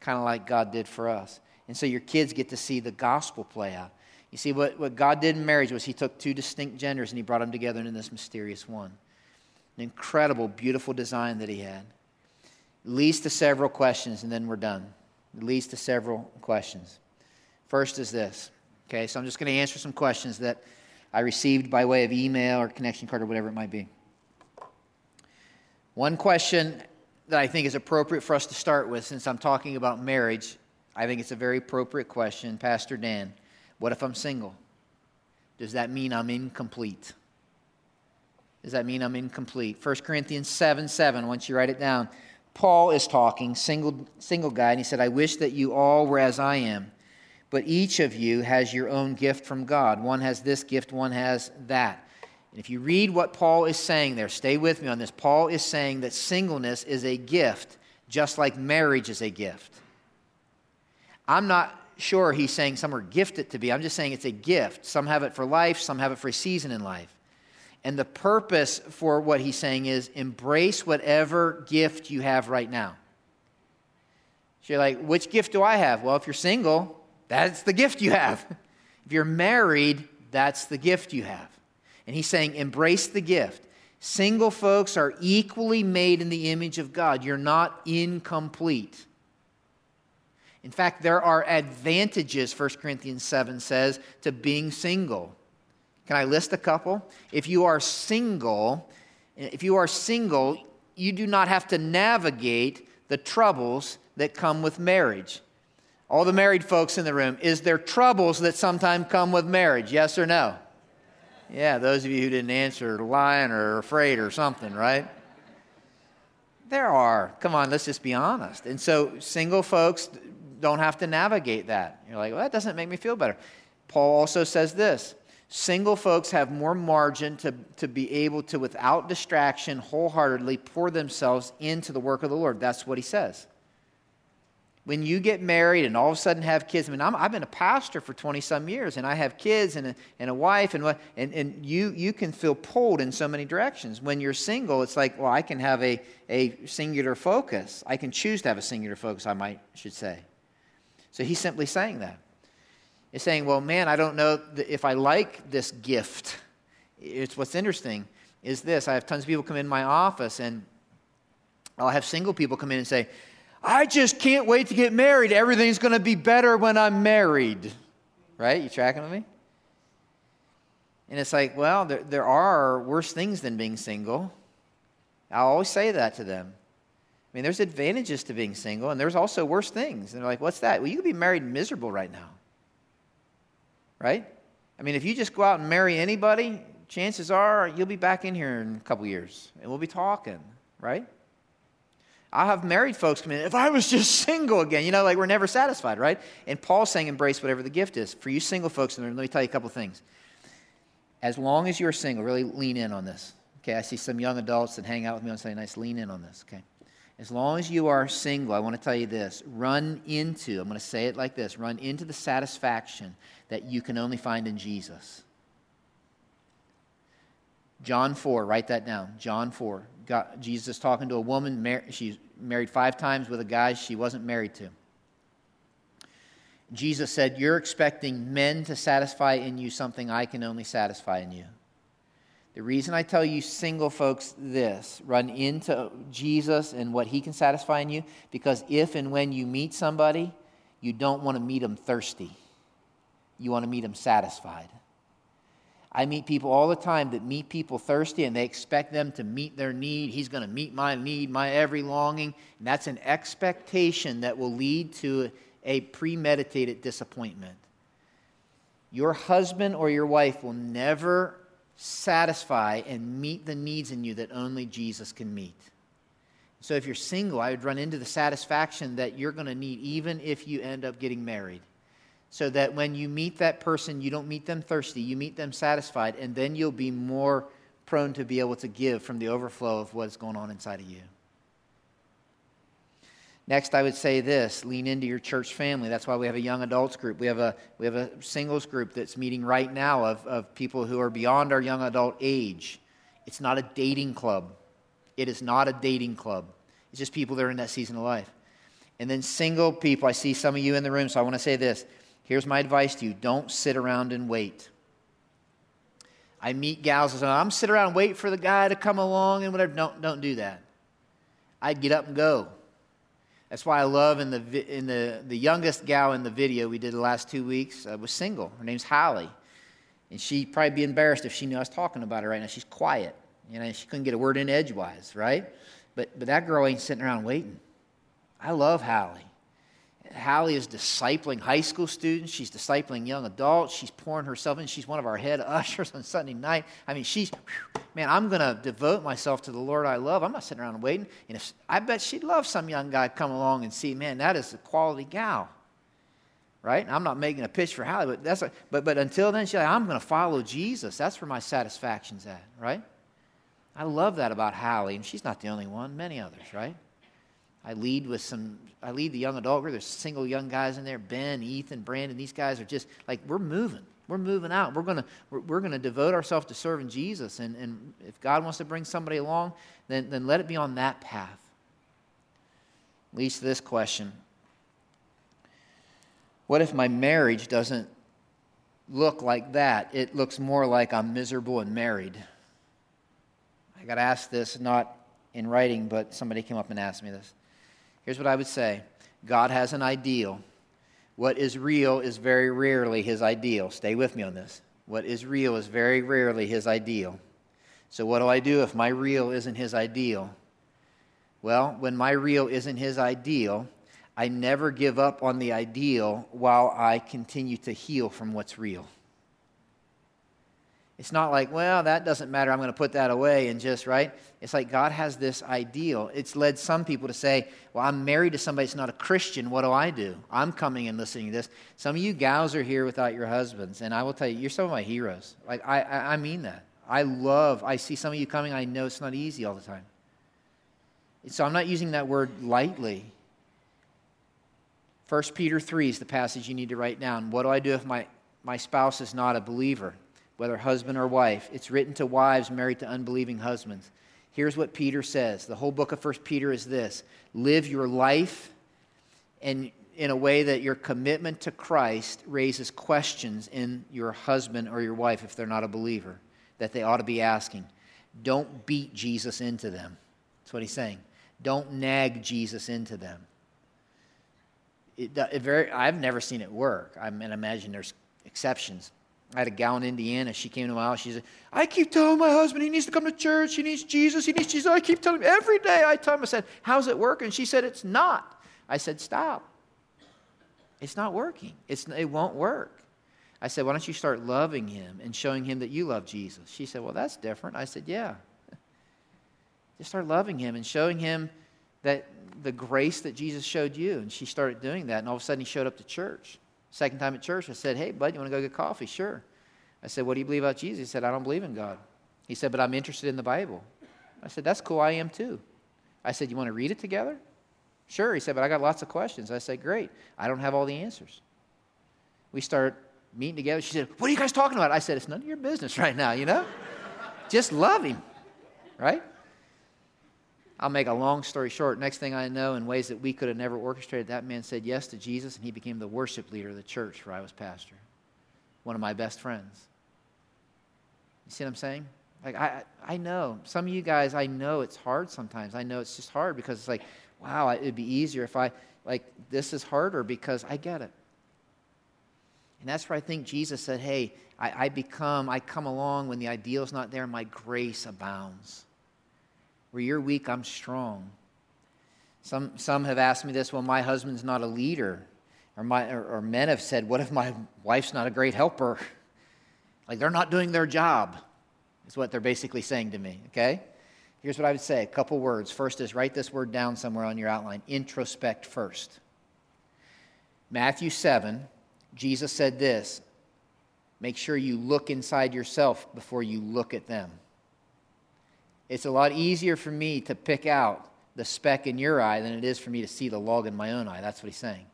Speaker 1: kind of like God did for us. And so your kids get to see the gospel play out. You see, what, what God did in marriage was He took two distinct genders and He brought them together in this mysterious one. An incredible, beautiful design that He had. It leads to several questions, and then we're done. It leads to several questions. First is this. Okay, so I'm just going to answer some questions that I received by way of email or connection card or whatever it might be. One question that I think is appropriate for us to start with, since I'm talking about marriage, I think it's a very appropriate question. Pastor Dan, what if I'm single? Does that mean I'm incomplete? Does that mean I'm incomplete? 1 Corinthians 7 7, once you write it down, Paul is talking, single, single guy, and he said, I wish that you all were as I am, but each of you has your own gift from God. One has this gift, one has that. And if you read what Paul is saying there, stay with me on this. Paul is saying that singleness is a gift just like marriage is a gift. I'm not sure he's saying some are gifted to be. I'm just saying it's a gift. Some have it for life, some have it for a season in life. And the purpose for what he's saying is embrace whatever gift you have right now. So you're like, which gift do I have? Well, if you're single, that's the gift you have. If you're married, that's the gift you have. And he's saying, embrace the gift. Single folks are equally made in the image of God. You're not incomplete. In fact, there are advantages, 1 Corinthians 7 says, to being single. Can I list a couple? If you are single, if you are single, you do not have to navigate the troubles that come with marriage. All the married folks in the room, is there troubles that sometimes come with marriage? Yes or no? Yeah, those of you who didn't answer, lying or afraid or something, right? There are. Come on, let's just be honest. And so, single folks don't have to navigate that. You're like, well, that doesn't make me feel better. Paul also says this single folks have more margin to, to be able to, without distraction, wholeheartedly pour themselves into the work of the Lord. That's what he says. When you get married and all of a sudden have kids, I mean, i have been a pastor for 20 some years and I have kids and a, and a wife, and, and, and you, you can feel pulled in so many directions. When you're single, it's like, well, I can have a, a singular focus. I can choose to have a singular focus, I might should say. So he's simply saying that. He's saying, well, man, I don't know if I like this gift. It's what's interesting is this. I have tons of people come in my office, and I'll have single people come in and say, I just can't wait to get married. Everything's going to be better when I'm married. Right? You tracking with me? And it's like, well, there, there are worse things than being single. I always say that to them. I mean, there's advantages to being single, and there's also worse things. And they're like, what's that? Well, you could be married miserable right now right? I mean, if you just go out and marry anybody, chances are you'll be back in here in a couple years and we'll be talking, right? I have married folks come in, if I was just single again, you know, like we're never satisfied, right? And Paul's saying embrace whatever the gift is. For you single folks there, let me tell you a couple things. As long as you're single, really lean in on this. Okay, I see some young adults that hang out with me on Sunday nights, lean in on this, okay? As long as you are single, I want to tell you this run into, I'm going to say it like this run into the satisfaction that you can only find in Jesus. John 4, write that down. John 4. God, Jesus talking to a woman, mar- she's married five times with a guy she wasn't married to. Jesus said, You're expecting men to satisfy in you something I can only satisfy in you. The reason I tell you single folks this run into Jesus and what he can satisfy in you, because if and when you meet somebody, you don't want to meet them thirsty. You want to meet them satisfied. I meet people all the time that meet people thirsty and they expect them to meet their need. He's going to meet my need, my every longing. And that's an expectation that will lead to a premeditated disappointment. Your husband or your wife will never satisfy and meet the needs in you that only Jesus can meet. So if you're single, I would run into the satisfaction that you're going to need even if you end up getting married. So that when you meet that person, you don't meet them thirsty, you meet them satisfied, and then you'll be more prone to be able to give from the overflow of what's going on inside of you. Next, I would say this lean into your church family. That's why we have a young adults group. We have a, we have a singles group that's meeting right now of, of people who are beyond our young adult age. It's not a dating club. It is not a dating club. It's just people that are in that season of life. And then single people, I see some of you in the room, so I want to say this. Here's my advice to you don't sit around and wait. I meet gals and say, I'm sitting around and wait for the guy to come along and whatever. Don't, don't do that. I'd get up and go. That's why I love in the, in the, the youngest gal in the video we did the last two weeks uh, was single. Her name's Holly. And she'd probably be embarrassed if she knew I was talking about her right now. She's quiet. You know, she couldn't get a word in edgewise, right? But, but that girl ain't sitting around waiting. I love Holly. Hallie is discipling high school students. She's discipling young adults. She's pouring herself in. She's one of our head ushers on Sunday night. I mean, she's, man, I'm going to devote myself to the Lord I love. I'm not sitting around waiting. And if, I bet she'd love some young guy come along and see, man, that is a quality gal. Right? I'm not making a pitch for Hallie, but, that's a, but, but until then, she's like, I'm going to follow Jesus. That's where my satisfaction's at, right? I love that about Hallie, and she's not the only one, many others, right? I lead with some, I lead the young adult group. There's single young guys in there Ben, Ethan, Brandon. These guys are just like, we're moving. We're moving out. We're going to we're, we're gonna devote ourselves to serving Jesus. And, and if God wants to bring somebody along, then, then let it be on that path. Leads to this question What if my marriage doesn't look like that? It looks more like I'm miserable and married. I got asked this not in writing, but somebody came up and asked me this. Here's what I would say God has an ideal. What is real is very rarely his ideal. Stay with me on this. What is real is very rarely his ideal. So, what do I do if my real isn't his ideal? Well, when my real isn't his ideal, I never give up on the ideal while I continue to heal from what's real. It's not like, well, that doesn't matter. I'm going to put that away and just, right? It's like God has this ideal. It's led some people to say, well, I'm married to somebody that's not a Christian. What do I do? I'm coming and listening to this. Some of you gals are here without your husbands, and I will tell you, you're some of my heroes. Like, I, I, I mean that. I love, I see some of you coming. I know it's not easy all the time. So I'm not using that word lightly. 1 Peter 3 is the passage you need to write down. What do I do if my, my spouse is not a believer? Whether husband or wife. It's written to wives married to unbelieving husbands. Here's what Peter says. The whole book of 1 Peter is this live your life and in a way that your commitment to Christ raises questions in your husband or your wife if they're not a believer that they ought to be asking. Don't beat Jesus into them. That's what he's saying. Don't nag Jesus into them. It, it very, I've never seen it work. I mean, imagine there's exceptions. I had a gal in Indiana. She came to my house. She said, I keep telling my husband he needs to come to church. He needs Jesus. He needs Jesus. I keep telling him every day. I tell him, I said, How's it working? She said, It's not. I said, Stop. It's not working. It's, it won't work. I said, Why don't you start loving him and showing him that you love Jesus? She said, Well, that's different. I said, Yeah. Just start loving him and showing him that the grace that Jesus showed you. And she started doing that. And all of a sudden, he showed up to church. Second time at church, I said, Hey, bud, you want to go get coffee? Sure. I said, What do you believe about Jesus? He said, I don't believe in God. He said, But I'm interested in the Bible. I said, That's cool. I am too. I said, You want to read it together? Sure. He said, But I got lots of questions. I said, Great. I don't have all the answers. We start meeting together. She said, What are you guys talking about? I said, It's none of your business right now, you know? Just love him, right? I'll make a long story short. Next thing I know, in ways that we could have never orchestrated, that man said yes to Jesus and he became the worship leader of the church where I was pastor. One of my best friends. You see what I'm saying? Like, I, I know. Some of you guys, I know it's hard sometimes. I know it's just hard because it's like, wow, it'd be easier if I, like, this is harder because I get it. And that's where I think Jesus said, hey, I, I become, I come along when the ideal's not there, my grace abounds. Where you're weak, I'm strong. Some, some have asked me this well, my husband's not a leader. Or, my, or, or men have said, what if my wife's not a great helper? Like they're not doing their job, is what they're basically saying to me, okay? Here's what I would say a couple words. First is write this word down somewhere on your outline introspect first. Matthew 7, Jesus said this make sure you look inside yourself before you look at them. It's a lot easier for me to pick out the speck in your eye than it is for me to see the log in my own eye. That's what he's saying.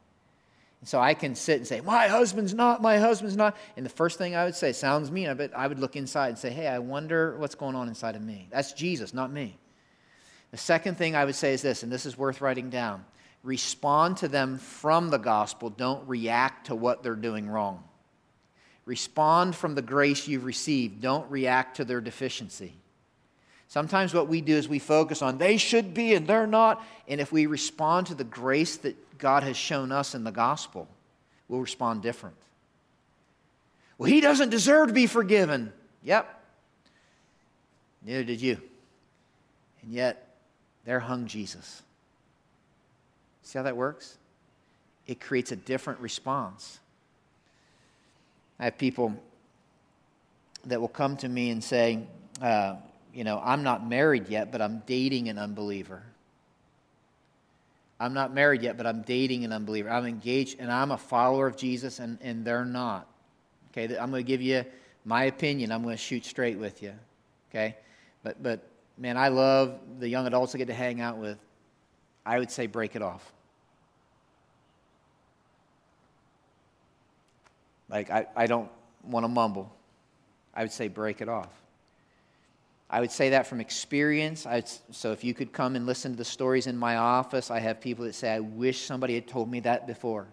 Speaker 1: And so I can sit and say, My husband's not, my husband's not. And the first thing I would say, sounds mean, but I would look inside and say, Hey, I wonder what's going on inside of me. That's Jesus, not me. The second thing I would say is this, and this is worth writing down respond to them from the gospel, don't react to what they're doing wrong. Respond from the grace you've received, don't react to their deficiency. Sometimes what we do is we focus on they should be and they're not. And if we respond to the grace that God has shown us in the gospel, we'll respond different. Well, he doesn't deserve to be forgiven. Yep. Neither did you. And yet, there hung Jesus. See how that works? It creates a different response. I have people that will come to me and say, uh, you know, I'm not married yet, but I'm dating an unbeliever. I'm not married yet, but I'm dating an unbeliever. I'm engaged and I'm a follower of Jesus, and, and they're not. Okay, I'm going to give you my opinion. I'm going to shoot straight with you. Okay, but but man, I love the young adults I get to hang out with. I would say break it off. Like, I, I don't want to mumble. I would say break it off. I would say that from experience. I'd, so if you could come and listen to the stories in my office, I have people that say, I wish somebody had told me that before.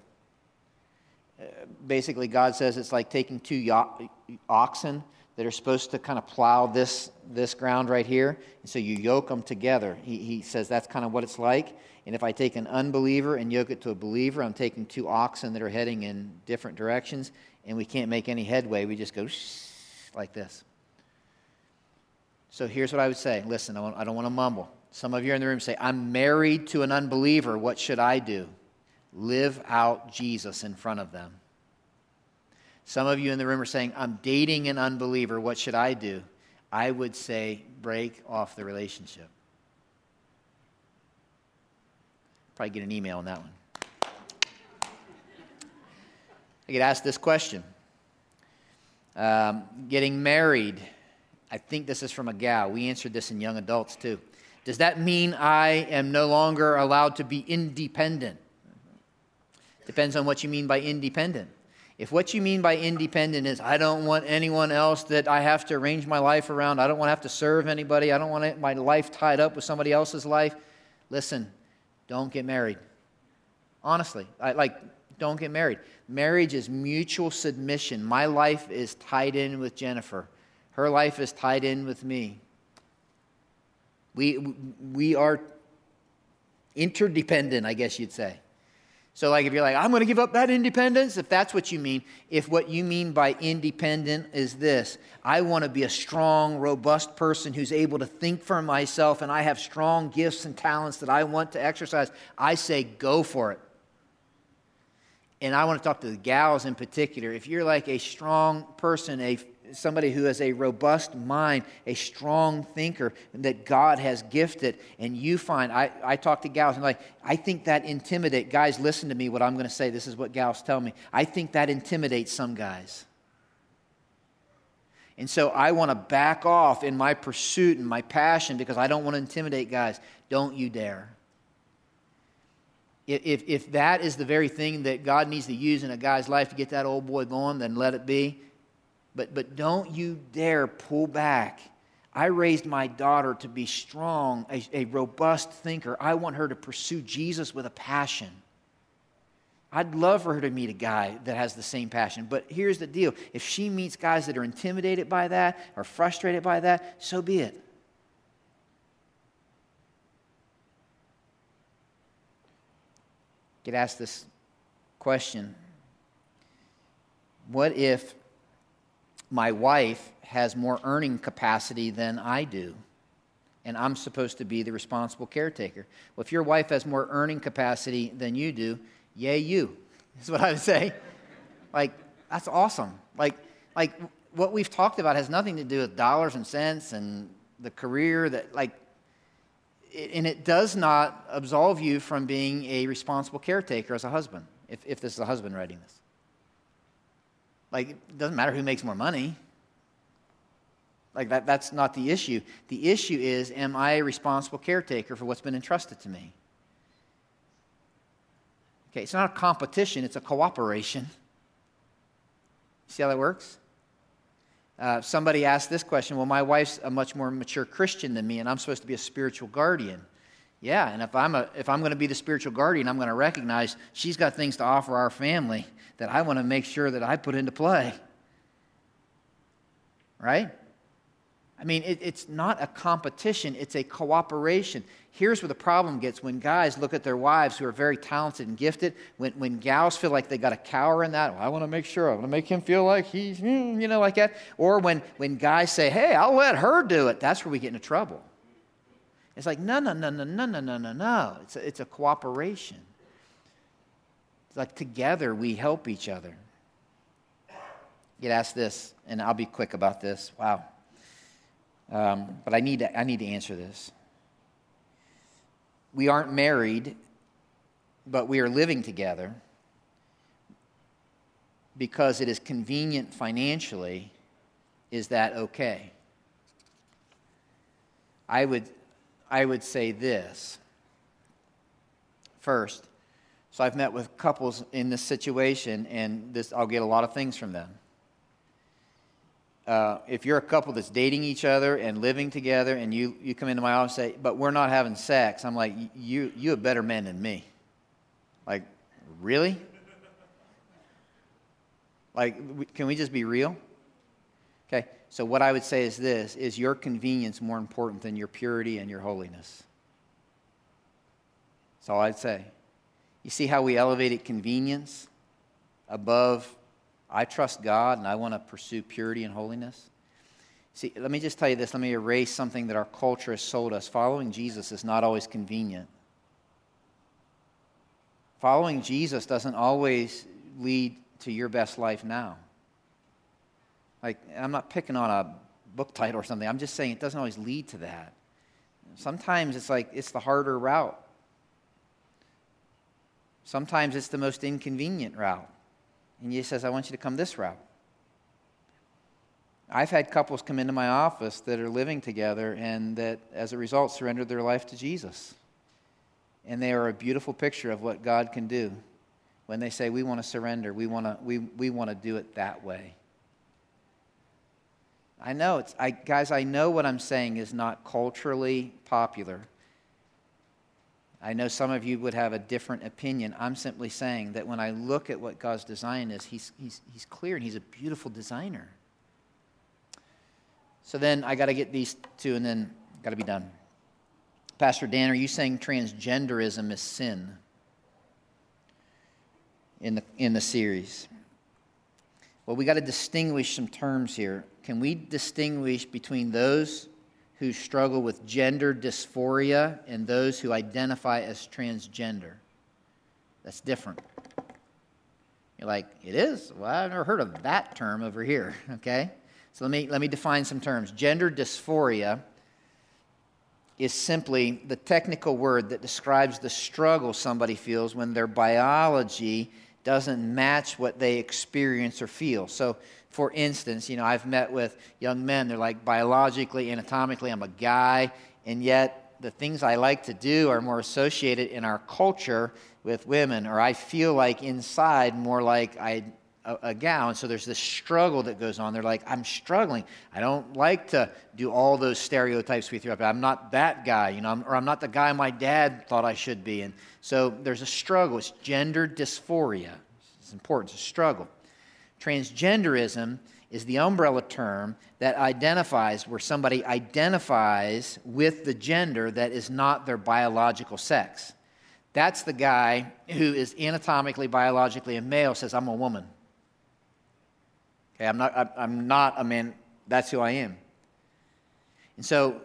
Speaker 1: Uh, basically, God says it's like taking two yo- oxen that are supposed to kind of plow this, this ground right here. And so you yoke them together. He, he says that's kind of what it's like. And if I take an unbeliever and yoke it to a believer, I'm taking two oxen that are heading in different directions, and we can't make any headway. We just go like this. So here's what I would say listen, I don't want to mumble. Some of you in the room say, I'm married to an unbeliever. What should I do? Live out Jesus in front of them. Some of you in the room are saying, I'm dating an unbeliever. What should I do? I would say, break off the relationship. Probably get an email on that one. I get asked this question um, Getting married I think this is from a gal. We answered this in young adults too. Does that mean I am no longer allowed to be independent? Depends on what you mean by independent. If what you mean by independent is I don't want anyone else that I have to arrange my life around, I don't want to have to serve anybody, I don't want my life tied up with somebody else's life, listen, don't get married. Honestly, I, like, don't get married. Marriage is mutual submission. My life is tied in with Jennifer. Her life is tied in with me. We, we are interdependent, I guess you'd say. So, like, if you're like, I'm going to give up that independence, if that's what you mean, if what you mean by independent is this, I want to be a strong, robust person who's able to think for myself and I have strong gifts and talents that I want to exercise, I say go for it. And I want to talk to the gals in particular. If you're like a strong person, a somebody who has a robust mind, a strong thinker that God has gifted, and you find, I, I talk to gals and like, I think that intimidate guys. Listen to me. What I'm going to say. This is what gals tell me. I think that intimidates some guys. And so I want to back off in my pursuit and my passion because I don't want to intimidate guys. Don't you dare. If, if that is the very thing that God needs to use in a guy's life to get that old boy going, then let it be. But, but don't you dare pull back. I raised my daughter to be strong, a, a robust thinker. I want her to pursue Jesus with a passion. I'd love for her to meet a guy that has the same passion. But here's the deal if she meets guys that are intimidated by that or frustrated by that, so be it. Get asked this question What if my wife has more earning capacity than I do, and I'm supposed to be the responsible caretaker. Well, if your wife has more earning capacity than you do, yay, you. Is what I would say. like, that's awesome. Like, like what we've talked about has nothing to do with dollars and cents and the career that, like, and it does not absolve you from being a responsible caretaker as a husband, if, if this is a husband writing this. Like, it doesn't matter who makes more money. Like, that, that's not the issue. The issue is, am I a responsible caretaker for what's been entrusted to me? Okay, it's not a competition, it's a cooperation. See how that works? Uh, somebody asked this question Well, my wife's a much more mature Christian than me, and I'm supposed to be a spiritual guardian. Yeah, and if I'm, a, if I'm going to be the spiritual guardian, I'm going to recognize she's got things to offer our family that I want to make sure that I put into play. Right? I mean, it, it's not a competition, it's a cooperation. Here's where the problem gets when guys look at their wives who are very talented and gifted, when, when gals feel like they got a cower in that, well, I want to make sure, I want to make him feel like he's, you know, like that. Or when, when guys say, hey, I'll let her do it, that's where we get into trouble. It's like, no, no, no, no, no, no, no, no, no. It's it's a cooperation. It's like together we help each other. Get asked this, and I'll be quick about this. Wow. Um, but I need, to, I need to answer this. We aren't married, but we are living together because it is convenient financially. Is that okay? I would, I would say this first. So I've met with couples in this situation, and this, I'll get a lot of things from them. Uh, if you're a couple that's dating each other and living together, and you, you come into my office and say, but we're not having sex, I'm like, you, you a better man than me. Like, really? Like, can we just be real? Okay, so what I would say is this is your convenience more important than your purity and your holiness? That's all I'd say. You see how we elevated convenience above I trust God and I want to pursue purity and holiness? See, let me just tell you this. Let me erase something that our culture has sold us. Following Jesus is not always convenient. Following Jesus doesn't always lead to your best life now. Like, I'm not picking on a book title or something. I'm just saying it doesn't always lead to that. Sometimes it's like it's the harder route. Sometimes it's the most inconvenient route. And he says, I want you to come this route. I've had couples come into my office that are living together and that, as a result, surrendered their life to Jesus. And they are a beautiful picture of what God can do when they say, We want to surrender, we want to, we, we want to do it that way. I know it's, I, guys, I know what I'm saying is not culturally popular. I know some of you would have a different opinion. I'm simply saying that when I look at what God's design is, He's, he's, he's clear and He's a beautiful designer. So then I got to get these two and then got to be done. Pastor Dan, are you saying transgenderism is sin in the, in the series? Well, we got to distinguish some terms here. Can we distinguish between those who struggle with gender dysphoria and those who identify as transgender. That's different. You're like, it is? Well, I've never heard of that term over here, okay? So let me, let me define some terms. Gender dysphoria is simply the technical word that describes the struggle somebody feels when their biology doesn't match what they experience or feel. So for instance, you know, I've met with young men, they're like, biologically, anatomically, I'm a guy, and yet the things I like to do are more associated in our culture with women, or I feel like inside more like I, a, a gal. And so there's this struggle that goes on. They're like, I'm struggling. I don't like to do all those stereotypes we threw up. I'm not that guy, you know, or I'm not the guy my dad thought I should be. And so there's a struggle. It's gender dysphoria. It's important. It's a struggle. Transgenderism is the umbrella term that identifies where somebody identifies with the gender that is not their biological sex. That's the guy who is anatomically, biologically a male, says, I'm a woman. Okay, I'm not, I'm not a man. That's who I am. And so,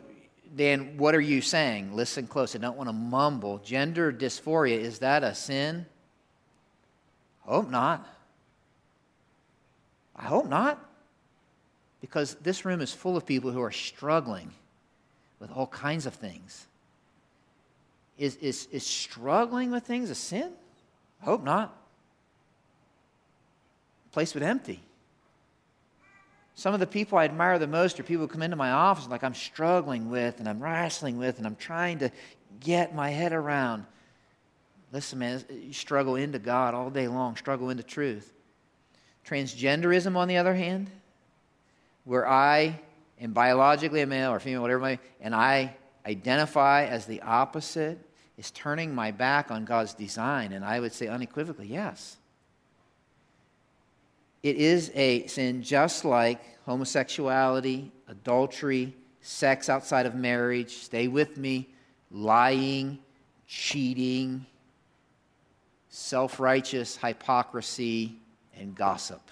Speaker 1: Dan, what are you saying? Listen close. I don't want to mumble. Gender dysphoria, is that a sin? Hope not. I hope not. Because this room is full of people who are struggling with all kinds of things. Is, is, is struggling with things a sin? I hope not. Place would empty. Some of the people I admire the most are people who come into my office like I'm struggling with and I'm wrestling with and I'm trying to get my head around. Listen, man, you struggle into God all day long, struggle into truth. Transgenderism, on the other hand, where I am biologically a male or female, whatever, and I identify as the opposite, is turning my back on God's design. And I would say unequivocally, yes. It is a sin just like homosexuality, adultery, sex outside of marriage, stay with me, lying, cheating, self righteous hypocrisy, and gossip.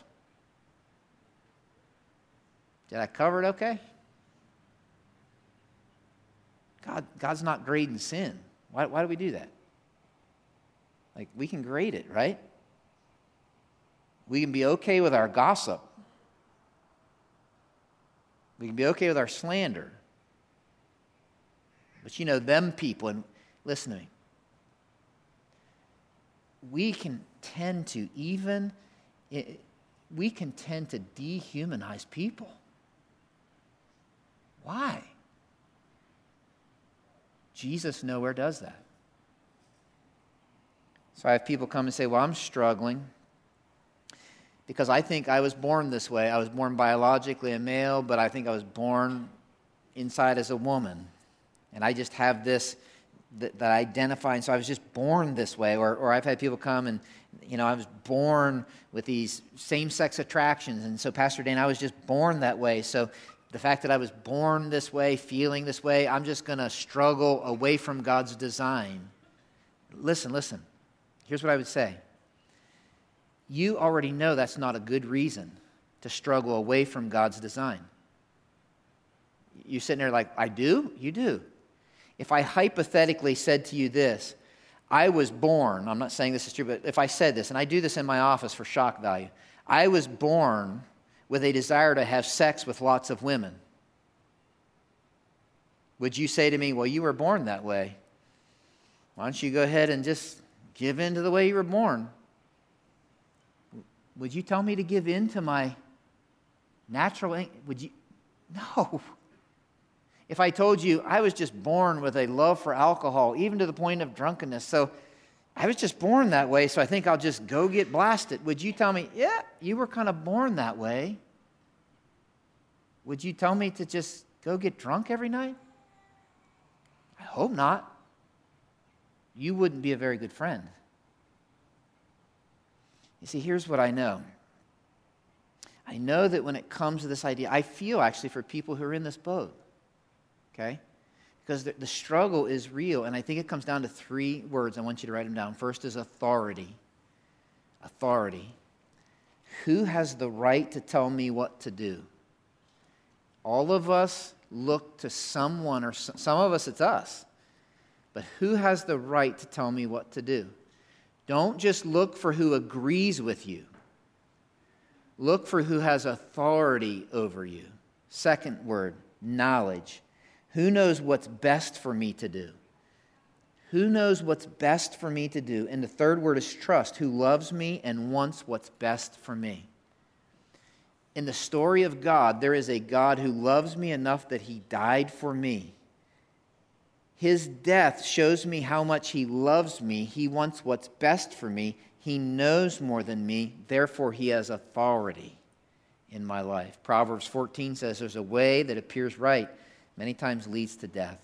Speaker 1: Did I cover it okay? God, God's not grading sin. Why, why do we do that? Like, we can grade it, right? We can be okay with our gossip. We can be okay with our slander. But you know, them people, and listen to me, we can tend to, even we can tend to dehumanize people. Why? Jesus nowhere does that. So I have people come and say, Well, I'm struggling because I think I was born this way. I was born biologically a male, but I think I was born inside as a woman. And I just have this that, that I identify, and so I was just born this way. Or, or I've had people come and, you know, I was born with these same sex attractions. And so, Pastor Dan, I was just born that way. So the fact that I was born this way, feeling this way, I'm just going to struggle away from God's design. Listen, listen. Here's what I would say you already know that's not a good reason to struggle away from God's design. You're sitting there like, I do? You do. If I hypothetically said to you this, I was born, I'm not saying this is true, but if I said this, and I do this in my office for shock value, I was born with a desire to have sex with lots of women. Would you say to me, Well, you were born that way? Why don't you go ahead and just give in to the way you were born? Would you tell me to give in to my natural? Would you? No. If I told you I was just born with a love for alcohol, even to the point of drunkenness, so I was just born that way, so I think I'll just go get blasted. Would you tell me, yeah, you were kind of born that way? Would you tell me to just go get drunk every night? I hope not. You wouldn't be a very good friend. You see, here's what I know. I know that when it comes to this idea, I feel actually for people who are in this boat, okay? Because the, the, struggle is real, and I think it comes down to three words. I want you to write them down. First is authority. Authority. Who has the right to tell me what to do? All of us look to someone, or some of us, it's us. But who has the right to tell me what to do? Don't just look for who agrees with you, look for who has authority over you. Second word, knowledge. Who knows what's best for me to do? Who knows what's best for me to do? And the third word is trust. Who loves me and wants what's best for me? In the story of God, there is a God who loves me enough that he died for me. His death shows me how much He loves me. He wants what's best for me. He knows more than me. Therefore, He has authority in my life. Proverbs 14 says there's a way that appears right, many times leads to death.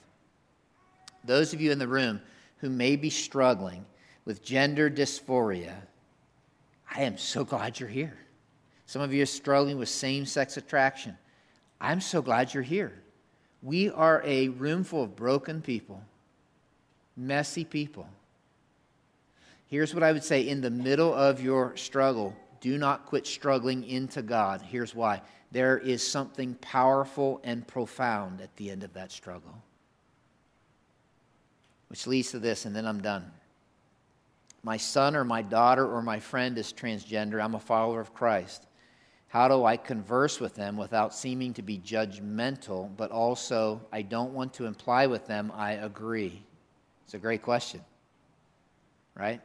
Speaker 1: Those of you in the room who may be struggling with gender dysphoria, I am so glad you're here. Some of you are struggling with same sex attraction. I'm so glad you're here. We are a room full of broken people, messy people. Here's what I would say in the middle of your struggle do not quit struggling into God. Here's why there is something powerful and profound at the end of that struggle. Which leads to this, and then I'm done. My son or my daughter or my friend is transgender. I'm a follower of Christ. How do I converse with them without seeming to be judgmental, but also I don't want to imply with them I agree? It's a great question, right?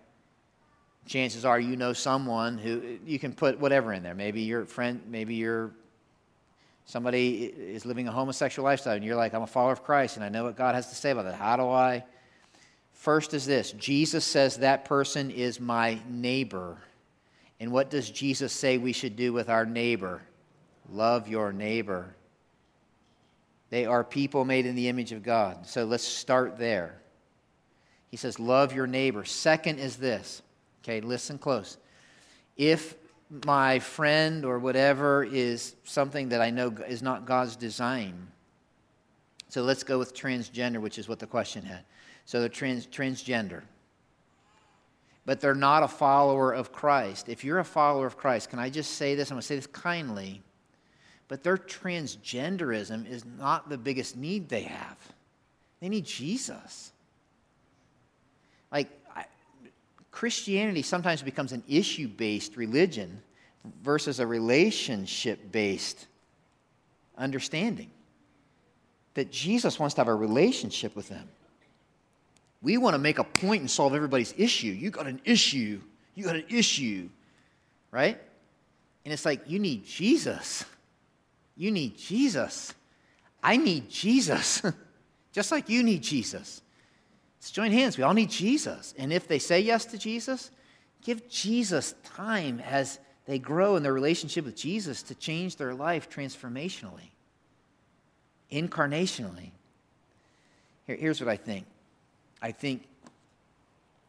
Speaker 1: Chances are you know someone who you can put whatever in there. Maybe your friend, maybe you're somebody is living a homosexual lifestyle and you're like, I'm a follower of Christ and I know what God has to say about that. How do I? First is this Jesus says that person is my neighbor. And what does Jesus say we should do with our neighbor? Love your neighbor. They are people made in the image of God. So let's start there. He says, Love your neighbor. Second is this. Okay, listen close. If my friend or whatever is something that I know is not God's design, so let's go with transgender, which is what the question had. So the trans, transgender but they're not a follower of Christ. If you're a follower of Christ, can I just say this? I'm going to say this kindly, but their transgenderism is not the biggest need they have. They need Jesus. Like, I, Christianity sometimes becomes an issue based religion versus a relationship based understanding. That Jesus wants to have a relationship with them. We want to make a point and solve everybody's issue. You got an issue. You got an issue. Right? And it's like, you need Jesus. You need Jesus. I need Jesus. Just like you need Jesus. Let's join hands. We all need Jesus. And if they say yes to Jesus, give Jesus time as they grow in their relationship with Jesus to change their life transformationally, incarnationally. Here, here's what I think I think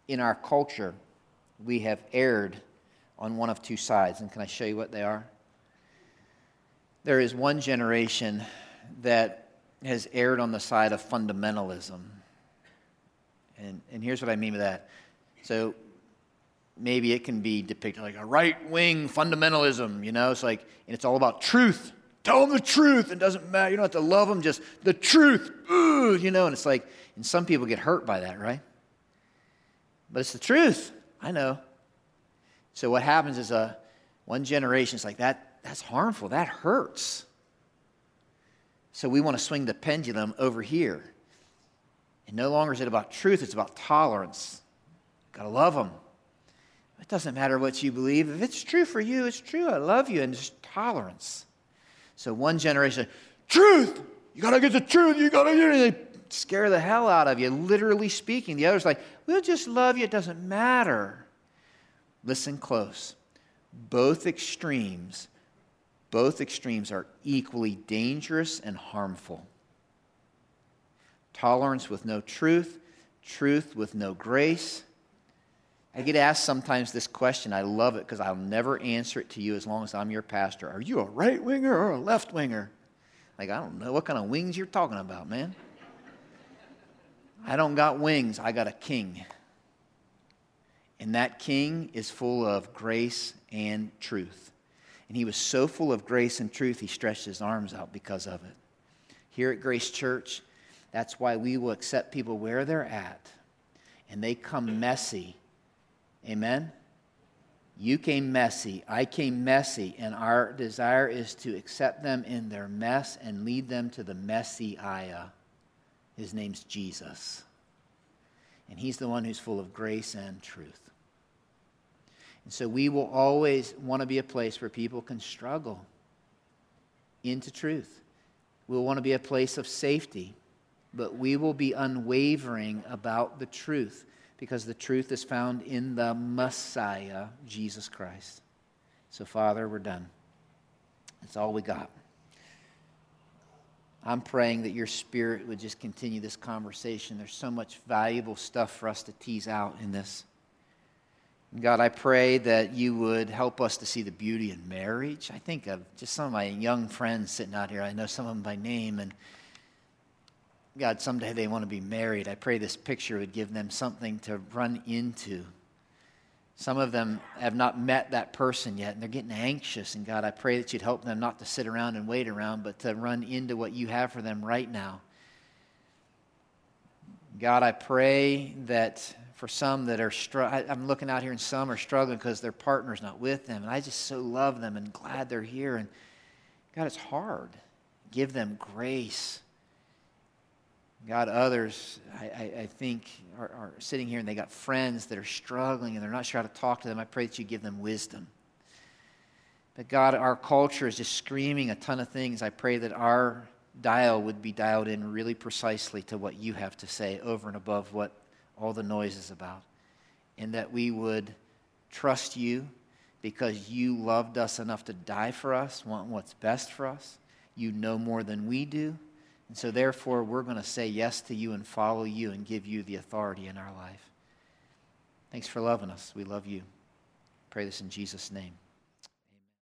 Speaker 1: in our culture, we have erred on one of two sides. And can I show you what they are? There is one generation that has erred on the side of fundamentalism. And, and here's what I mean by that. So maybe it can be depicted like a right wing fundamentalism, you know? It's like, and it's all about truth. Tell them the truth. It doesn't matter. You don't have to love them, just the truth. Ooh, you know? And it's like, and some people get hurt by that, right? But it's the truth. I know. So what happens is a uh, one generation is like that that's harmful. That hurts. So we want to swing the pendulum over here. And no longer is it about truth, it's about tolerance. Got to love them. It doesn't matter what you believe. If it's true for you, it's true. I love you. And just tolerance. So one generation, truth. You got to get the truth. You got to get it. Scare the hell out of you, literally speaking. The other's like, we'll just love you. It doesn't matter. Listen close. Both extremes both extremes are equally dangerous and harmful. Tolerance with no truth, truth with no grace. I get asked sometimes this question. I love it because I'll never answer it to you as long as I'm your pastor. Are you a right winger or a left winger? Like, I don't know what kind of wings you're talking about, man. I don't got wings, I got a king. And that king is full of grace and truth. And he was so full of grace and truth, he stretched his arms out because of it. Here at Grace Church, that's why we will accept people where they're at. And they come messy. Amen? You came messy. I came messy. And our desire is to accept them in their mess and lead them to the Messiah. His name's Jesus. And he's the one who's full of grace and truth. And so we will always want to be a place where people can struggle into truth. We'll want to be a place of safety, but we will be unwavering about the truth because the truth is found in the Messiah, Jesus Christ. So, Father, we're done. That's all we got. I'm praying that your spirit would just continue this conversation. There's so much valuable stuff for us to tease out in this. God, I pray that you would help us to see the beauty in marriage. I think of just some of my young friends sitting out here. I know some of them by name, and God, someday they want to be married. I pray this picture would give them something to run into. Some of them have not met that person yet, and they're getting anxious. And God, I pray that you'd help them not to sit around and wait around, but to run into what you have for them right now. God, I pray that for some that are struggling. I'm looking out here and some are struggling because their partner's not with them. And I just so love them and glad they're here. And God, it's hard. Give them grace. God, others, I, I, I think, are, are, sitting here and they got friends that are struggling and they're not sure how to talk to them. I pray that you give them wisdom. But God, our culture is just screaming a ton of things. I pray that our dial would be dialed in really precisely to what you have to say over and above what all the noise is about. And that we would trust you because you loved us enough to die for us, want what's best for us. You know more than we do. And so, therefore, we're going to say yes to you and follow you and give you the authority in our life. Thanks for loving us. We love you. Pray this in Jesus' name.